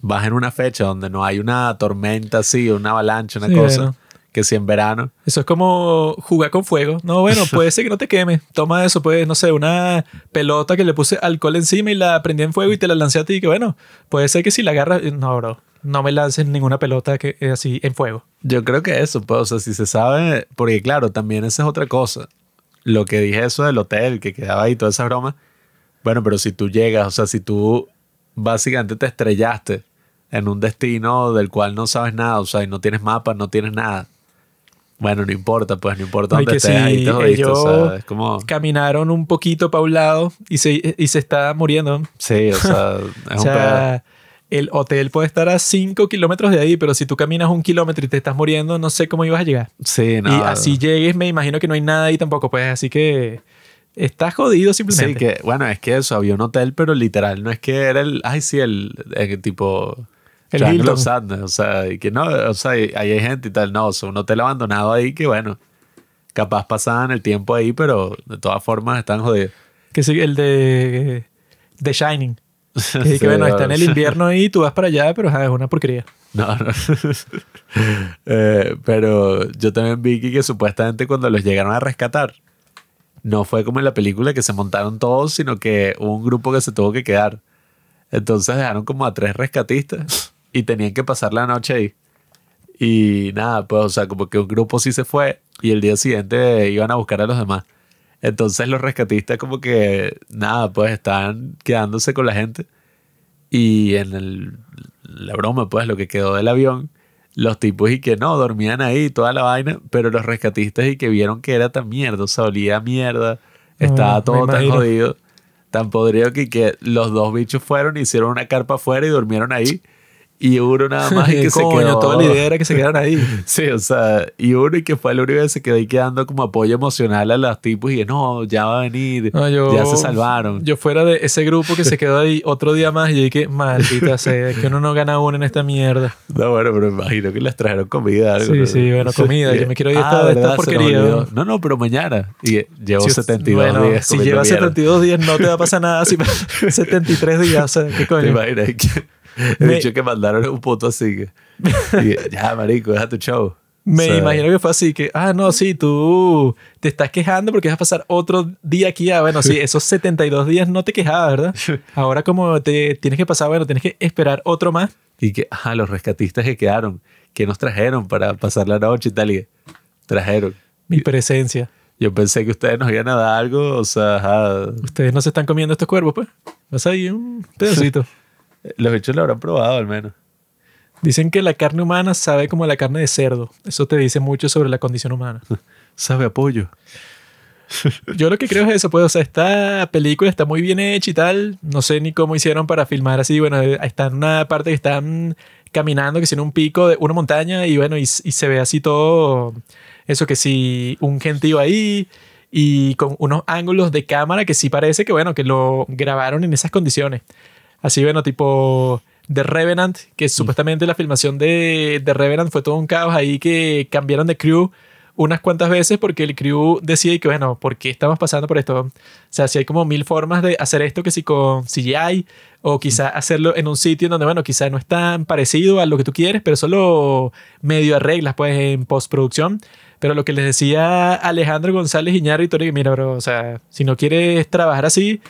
vas en una fecha donde no hay una tormenta así, una avalancha, una Sí, cosa, bueno. Que si en verano, Eso es como jugar con fuego. No, bueno, puede ser que no te queme. Toma eso, pues, no sé, una pelota que le puse alcohol encima y la prendí en fuego y te la lancé a ti. Que bueno, puede ser que si la agarras. No, bro, no me lances ninguna pelota que es así en fuego. Yo creo que eso, pues, o sea, si se sabe, porque claro, también esa es otra cosa. Lo que dije eso del hotel, que quedaba ahí, toda esa broma. Bueno, pero si tú llegas, o sea, si tú básicamente te estrellaste en un destino del cual no sabes nada, o sea, y no tienes mapa, no tienes nada. Bueno, no importa, pues no importa dónde estés, ahí si te jodiste, o ellos sea, es como... Caminaron un poquito para un lado y se, y se está muriendo. Sí, o sea, es o un sea, el hotel puede estar a 5 kilómetros de ahí, pero si tú caminas un kilómetro y te estás muriendo, no sé cómo ibas a llegar. Sí, no. y así llegues, me imagino que no hay nada ahí tampoco, pues. Así que estás jodido Sí, simplemente. que, bueno, es que eso, había un hotel, pero literal, no es que era el, ay, sí, el, el tipo, El Hilton. Sadness, o sea, y que no, o sea, y- ahí hay gente y tal, no, o sea, un hotel abandonado ahí que, bueno, capaz pasaban el tiempo ahí, pero de todas formas están jodidos. Que sí, el de The Shining. Que, Sí, que bueno, está en el no. invierno ahí, tú vas para allá, pero ajá, es una porquería. No, no. Eh, pero yo también vi que, que supuestamente cuando los llegaron a rescatar, no fue como en la película que se montaron todos, sino que hubo un grupo que se tuvo que quedar. Entonces dejaron como a tres rescatistas y tenían que pasar la noche ahí. Y nada, pues, o sea, como que un grupo sí se fue y el día siguiente iban a buscar a los demás. Entonces los rescatistas como que, nada, pues estaban quedándose con la gente. Y en el, la broma, pues, lo que quedó del avión, los tipos y que no, dormían ahí, toda la vaina, pero los rescatistas y que vieron que era tan mierda, o sea, olía a mierda, estaba todo tan jodido, tan podrido que, que los dos bichos fueron, hicieron una carpa afuera y durmieron ahí. Y uno nada más y que se quedó. toda la idea era que se quedaran ahí. Sí, o sea, y uno y que fue el único que se quedó ahí quedando como apoyo emocional a los tipos y que no, ya va a venir, No, yo- ya se salvaron. Yo fuera de ese grupo que se quedó ahí otro día más y yo dije, maldita sea, que uno no gana uno en esta mierda. No, bueno, pero me imagino que les trajeron comida. Algo, Sí, ¿no? sí, bueno, comida. Yo me quiero ir a Ah, esta porquería. No, no, pero mañana. Y llevo Si- 72 bueno, días. Si llevas mierda. 72 días no te va a pasar nada. Si 73 días, o sea, ¿qué ¿Te coño? imaginas? Que, he Me- dicho que mandaron un puto así. Que, y, ya, marico, deja tu show. Me O sea, imagino que fue así, que, ah, no, sí, tú te estás quejando porque vas a pasar otro día aquí. Ah, bueno, sí, esos 72 días no te quejabas, ¿verdad? Ahora como te tienes que pasar, bueno, tienes que esperar otro más. Y que, ajá, los rescatistas que quedaron, que nos trajeron para pasar la noche y tal. Y que trajeron. Mi presencia. Yo pensé que ustedes nos iban a dar algo, o sea, ajá, Ustedes no se están comiendo estos cuervos, pues. Vas ahí un pedacito. Los bichos lo habrán probado al menos. Dicen que la carne humana sabe como la carne de cerdo. Eso te dice mucho sobre la condición humana. Sabe apoyo. Yo lo que creo es eso, pues, o sea, esta película está muy bien hecha y tal. No sé ni cómo hicieron para filmar así. Bueno, está en una parte que están caminando, que en un pico de una montaña y bueno, y, y se ve así todo, eso que sí, un gentío ahí y con unos ángulos de cámara que sí parece que, bueno, que lo grabaron en esas condiciones. Así, bueno, tipo The Revenant, que supuestamente la filmación de The Revenant fue todo un caos ahí que cambiaron de crew unas cuantas veces porque el crew decía que, bueno, ¿por qué estamos pasando por esto? O sea, si hay como mil formas de hacer esto que si con CGI o quizá hacerlo en un sitio donde, bueno, quizá no es tan parecido a lo que tú quieres, pero solo medio arreglas, pues, en postproducción. Pero lo que les decía Alejandro González Iñárritu, mira, bro, o sea, si no quieres trabajar así,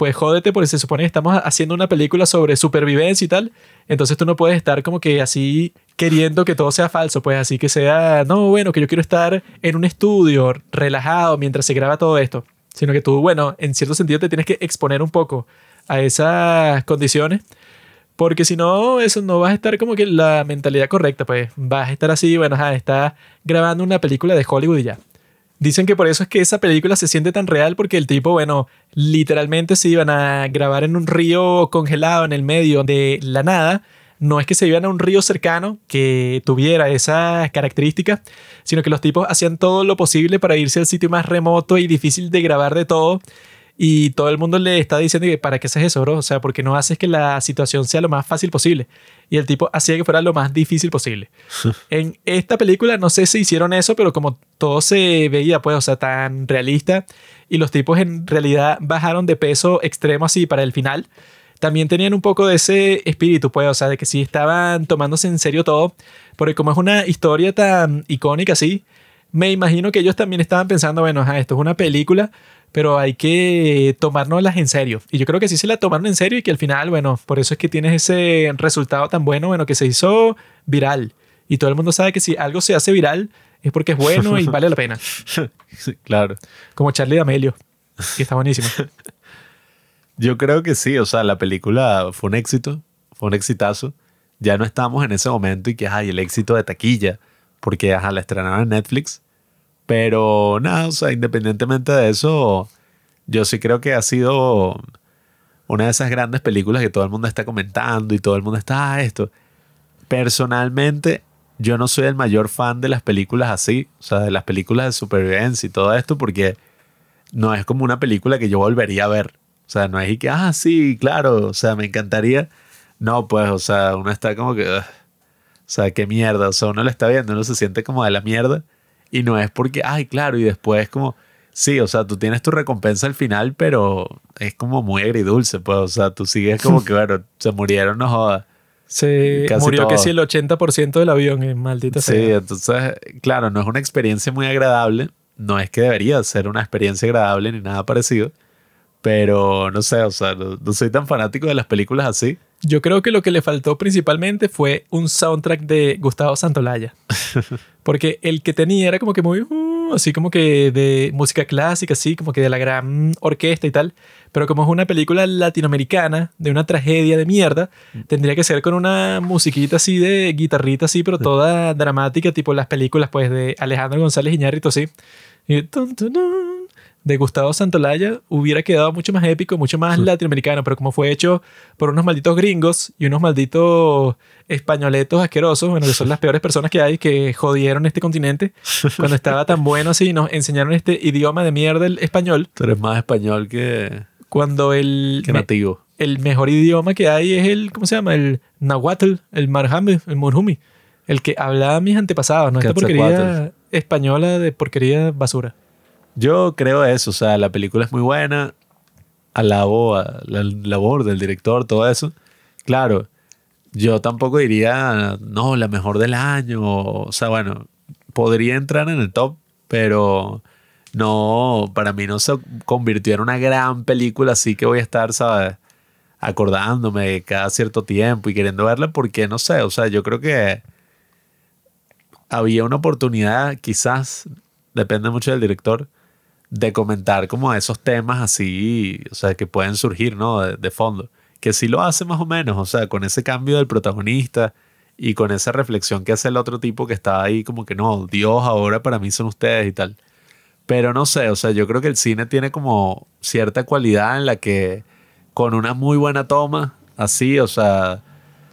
pues jódete porque se supone que estamos haciendo una película sobre supervivencia y tal. Entonces tú no puedes estar como que así queriendo que todo sea falso, pues así que sea, no, bueno, que yo quiero estar en un estudio relajado mientras se graba todo esto, sino que tú, bueno, en cierto sentido te tienes que exponer un poco a esas condiciones, porque si no, eso no vas a estar como que la mentalidad correcta, pues vas a estar así, bueno, está está grabando una película de Hollywood y ya. Dicen que por eso es que esa película se siente tan real porque el tipo, bueno, literalmente se iban a grabar en un río congelado en el medio de la nada. No es que se iban a un río cercano que tuviera esas características, sino que los tipos hacían todo lo posible para irse al sitio más remoto y difícil de grabar de todo y todo el mundo le está diciendo que para qué haces eso, bro. O sea, porque no haces que la situación sea lo más fácil posible. Y el tipo hacía que fuera lo más difícil posible. en esta película no sé si hicieron eso, pero como todo se veía, pues, o sea, tan realista. Y los tipos en realidad bajaron de peso extremo así para el final. También tenían un poco de ese espíritu, pues, o sea, de que sí estaban tomándose en serio todo. Porque como es una historia tan icónica así, me imagino que ellos también estaban pensando, bueno, esto es una película, pero hay que tomárnoslas en serio. Y yo creo que sí se la tomaron en serio y que al final, bueno, por eso es que tienes ese resultado tan bueno, bueno, que se hizo viral. Y todo el mundo sabe que si algo se hace viral es porque es bueno y vale la pena. claro. Como Charlie D'Amelio, que está buenísimo. yo creo que sí, o sea, la película fue un éxito, fue un exitazo. Ya no estamos en ese momento y que hay el éxito de taquilla, porque ajá, la estrenaron en Netflix pero nada, o sea, independientemente de eso, yo sí creo que ha sido una de esas grandes películas que todo el mundo está comentando y todo el mundo está ah, esto. Personalmente, yo no soy el mayor fan de las películas así, o sea, de las películas de supervivencia y todo esto, porque no es como una película que yo volvería a ver. O sea, no es y que, ah, sí, claro, o sea, me encantaría. No, pues, o sea, uno está como que, sea, qué mierda, o sea, uno lo está viendo, uno se siente como de la mierda y no es porque, ay, claro, y después como, sí, o sea, tú tienes tu recompensa al final, pero es como muy agridulce, pues, o sea, tú sigues como que, bueno, se murieron, no jodas. Se murió que sí el 80% del avión, eh, maldita sea. Sí, entonces, claro, no es una experiencia muy agradable. No es que debería ser una experiencia agradable ni nada parecido. Pero no sé, o sea, no soy tan fanático de las películas así. Yo creo que lo que le faltó principalmente fue un soundtrack de Gustavo Santolaya. Porque el que tenía era como que muy, uh, así como que de música clásica, así como que de la gran orquesta y tal. Pero como es una película latinoamericana, de una tragedia de mierda, mm. tendría que ser con una musiquita así de guitarrita así, pero toda dramática, tipo las películas pues de Alejandro González Iñárritu, sí. Y de Gustavo Santolaya hubiera quedado mucho más épico, mucho más latinoamericano, pero como fue hecho por unos malditos gringos y unos malditos españoletos asquerosos, bueno, que son las peores personas que hay, que jodieron este continente, cuando estaba tan bueno así, nos enseñaron este idioma de mierda, el español. Tú eres más español que... Cuando el... Que nativo. el mejor idioma que hay es el, ¿cómo se llama? El nahuatl, el marjame, el murhumi. El que hablaba mis antepasados, ¿no? Esta porquería española de porquería basura. Yo creo eso, o sea, la película es muy buena, alabo a la labor del director, todo eso. Claro, yo tampoco diría, no, la mejor del año, o sea, bueno, podría entrar en el top, pero no, para mí no se convirtió en una gran película, así que voy a estar, ¿sabes? Acordándome cada cierto tiempo y queriendo verla porque, no sé, o sea, yo creo que había una oportunidad, quizás, depende mucho del director, de comentar como esos temas así, o sea, que pueden surgir, ¿no? De, fondo. Que sí lo hace más o menos, o sea, con ese cambio del protagonista y con esa reflexión que hace el otro tipo que está ahí como que no, Dios ahora para mí son ustedes y tal. Pero no sé, o sea, yo creo que el cine tiene como cierta cualidad en la que con una muy buena toma, así, o sea,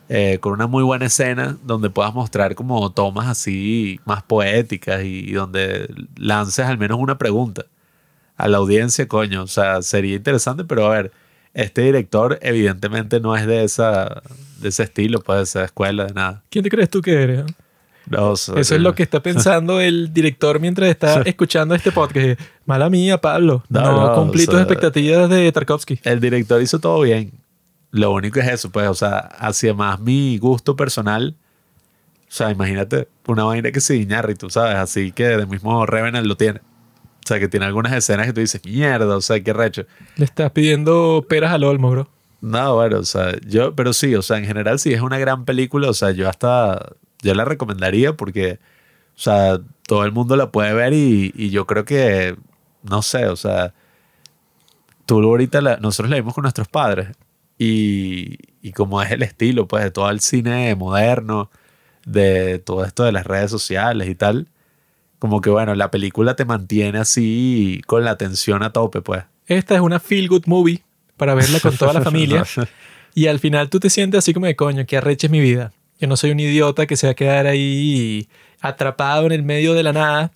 eh, con una muy buena escena donde puedas mostrar como tomas así más poéticas y donde lances al menos una pregunta a la audiencia, coño. O sea, sería interesante, pero a ver, este director evidentemente no es de, esa, de ese estilo, pues de esa escuela, de nada. ¿Quién te crees tú que eres? No, Eso es lo que está pensando el director mientras está escuchando este podcast. Mala mía, Pablo. No, No, no, cumplí tus expectativas de Tarkovsky. El director hizo todo bien. Lo único es eso, pues, o sea, hacia más mi gusto personal. O sea, imagínate una vaina que se tú ¿sabes? Así que de mismo Revenant lo tiene. O sea, que tiene algunas escenas que tú dices, mierda, o sea, qué recho. Le estás pidiendo peras al olmo, bro. No, bueno, o sea, yo, pero sí, o sea, en general sí es una gran película, o sea, yo hasta, yo la recomendaría porque, o sea, todo el mundo la puede ver y, y yo creo que, no sé, o sea, tú ahorita, la- nosotros la vimos con nuestros padres y, y como es el estilo, pues, de todo el cine moderno, de todo esto de las redes sociales y tal, como que, bueno, la película te mantiene así con la atención a tope, pues. Esta es una feel good movie para verla con toda la familia. Y al final tú te sientes así como de coño, que arreches mi vida. Yo no soy un idiota que se va a quedar ahí atrapado en el medio de la nada.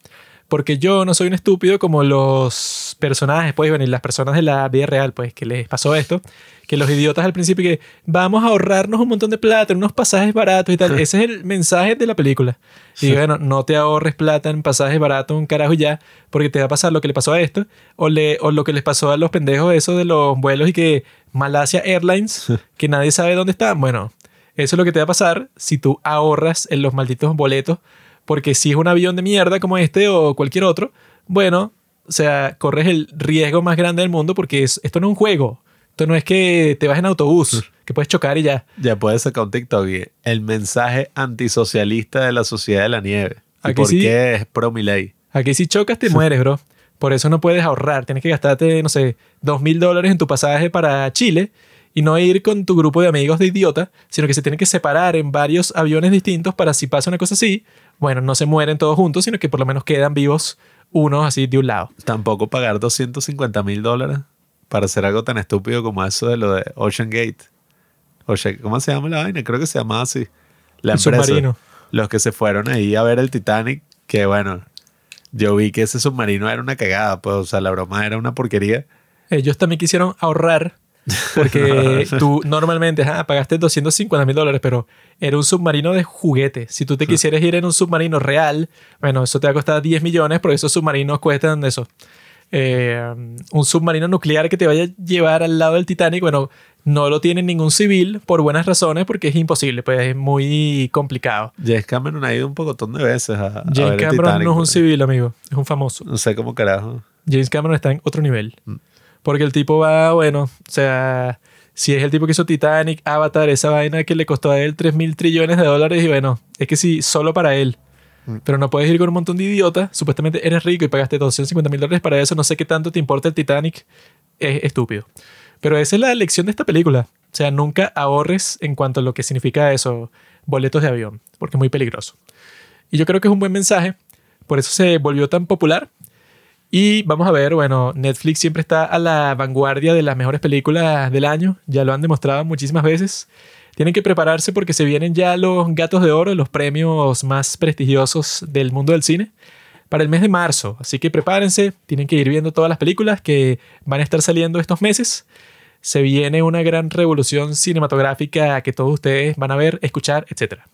Porque yo no soy un estúpido como los personajes, pues, bueno, y las personas de la vida real, pues, que les pasó esto. Que los idiotas al principio que vamos a ahorrarnos un montón de plata en unos pasajes baratos y tal. Ese es el mensaje de la película. Y bueno, no te ahorres plata en pasajes baratos, un carajo ya, porque te va a pasar lo que le pasó a esto, o, le, o lo que les pasó a los pendejos esos de los vuelos y que Malasia Airlines, que nadie sabe dónde están. Bueno, eso es lo que te va a pasar si tú ahorras en los malditos boletos, porque si es un avión de mierda como este o cualquier otro, bueno, o sea, corres el riesgo más grande del mundo porque es- esto no es un juego. Esto no es que te vas en autobús, que puedes chocar y ya. Ya puedes sacar un TikTok y el mensaje antisocialista de la sociedad de la nieve. ¿Y por sí. qué es pro Milei? Aquí si chocas te mueres, bro. Por eso no puedes ahorrar. Tienes que gastarte, no sé, dos mil dólares en tu pasaje para Chile y no ir con tu grupo de amigos de idiota, sino que se tienen que separar en varios aviones distintos para si pasa una cosa así, bueno, no se mueren todos juntos, sino que por lo menos quedan vivos unos así de un lado. Tampoco pagar 250 mil dólares para hacer algo tan estúpido como eso de lo de Ocean Gate. Ocean- ¿Cómo se llama la vaina? Creo que se llamaba así. La El empresa. submarino. Los que se fueron ahí a ver el Titanic, que bueno, yo vi que ese submarino era una cagada, pues, o sea, la broma era una porquería. Ellos también quisieron ahorrar porque tú normalmente ajá, pagaste 250 mil dólares, pero era un submarino de juguete. Si tú te quisieras ir en un submarino real, bueno, eso te va a costar 10 millones, porque esos submarinos cuestan eso. Eh, un submarino nuclear que te vaya a llevar al lado del Titanic, bueno, no lo tiene ningún civil por buenas razones, porque es imposible, pues es muy complicado. James Cameron ha ido un pocotón de veces a, a James ver el Cameron Titanic, no es un pues. civil, amigo, es un famoso. No sé cómo carajo. James Cameron está en otro nivel. Mm. Porque el tipo va, bueno, o sea, si es el tipo que hizo Titanic, Avatar, esa vaina que le costó a él 3 mil trillones de dólares, y bueno, es que sí, solo para él. Mm. Pero no puedes ir con un montón de idiotas. Supuestamente eres rico y pagaste 250 mil dólares para eso. No sé qué tanto te importa el Titanic. Es estúpido. Pero esa es la lección de esta película. O sea, nunca ahorres en cuanto a lo que significa eso, boletos de avión, porque es muy peligroso. Y yo creo que es un buen mensaje. Por eso se volvió tan popular. Y vamos a ver, bueno, Netflix siempre está a la vanguardia de las mejores películas del año. Ya lo han demostrado muchísimas veces. Tienen que prepararse porque se vienen ya los Gatos de Oro, los premios más prestigiosos del mundo del cine, para el mes de marzo. Así que prepárense, tienen que ir viendo todas las películas que van a estar saliendo estos meses. Se viene una gran revolución cinematográfica que todos ustedes van a ver, escuchar, etcétera.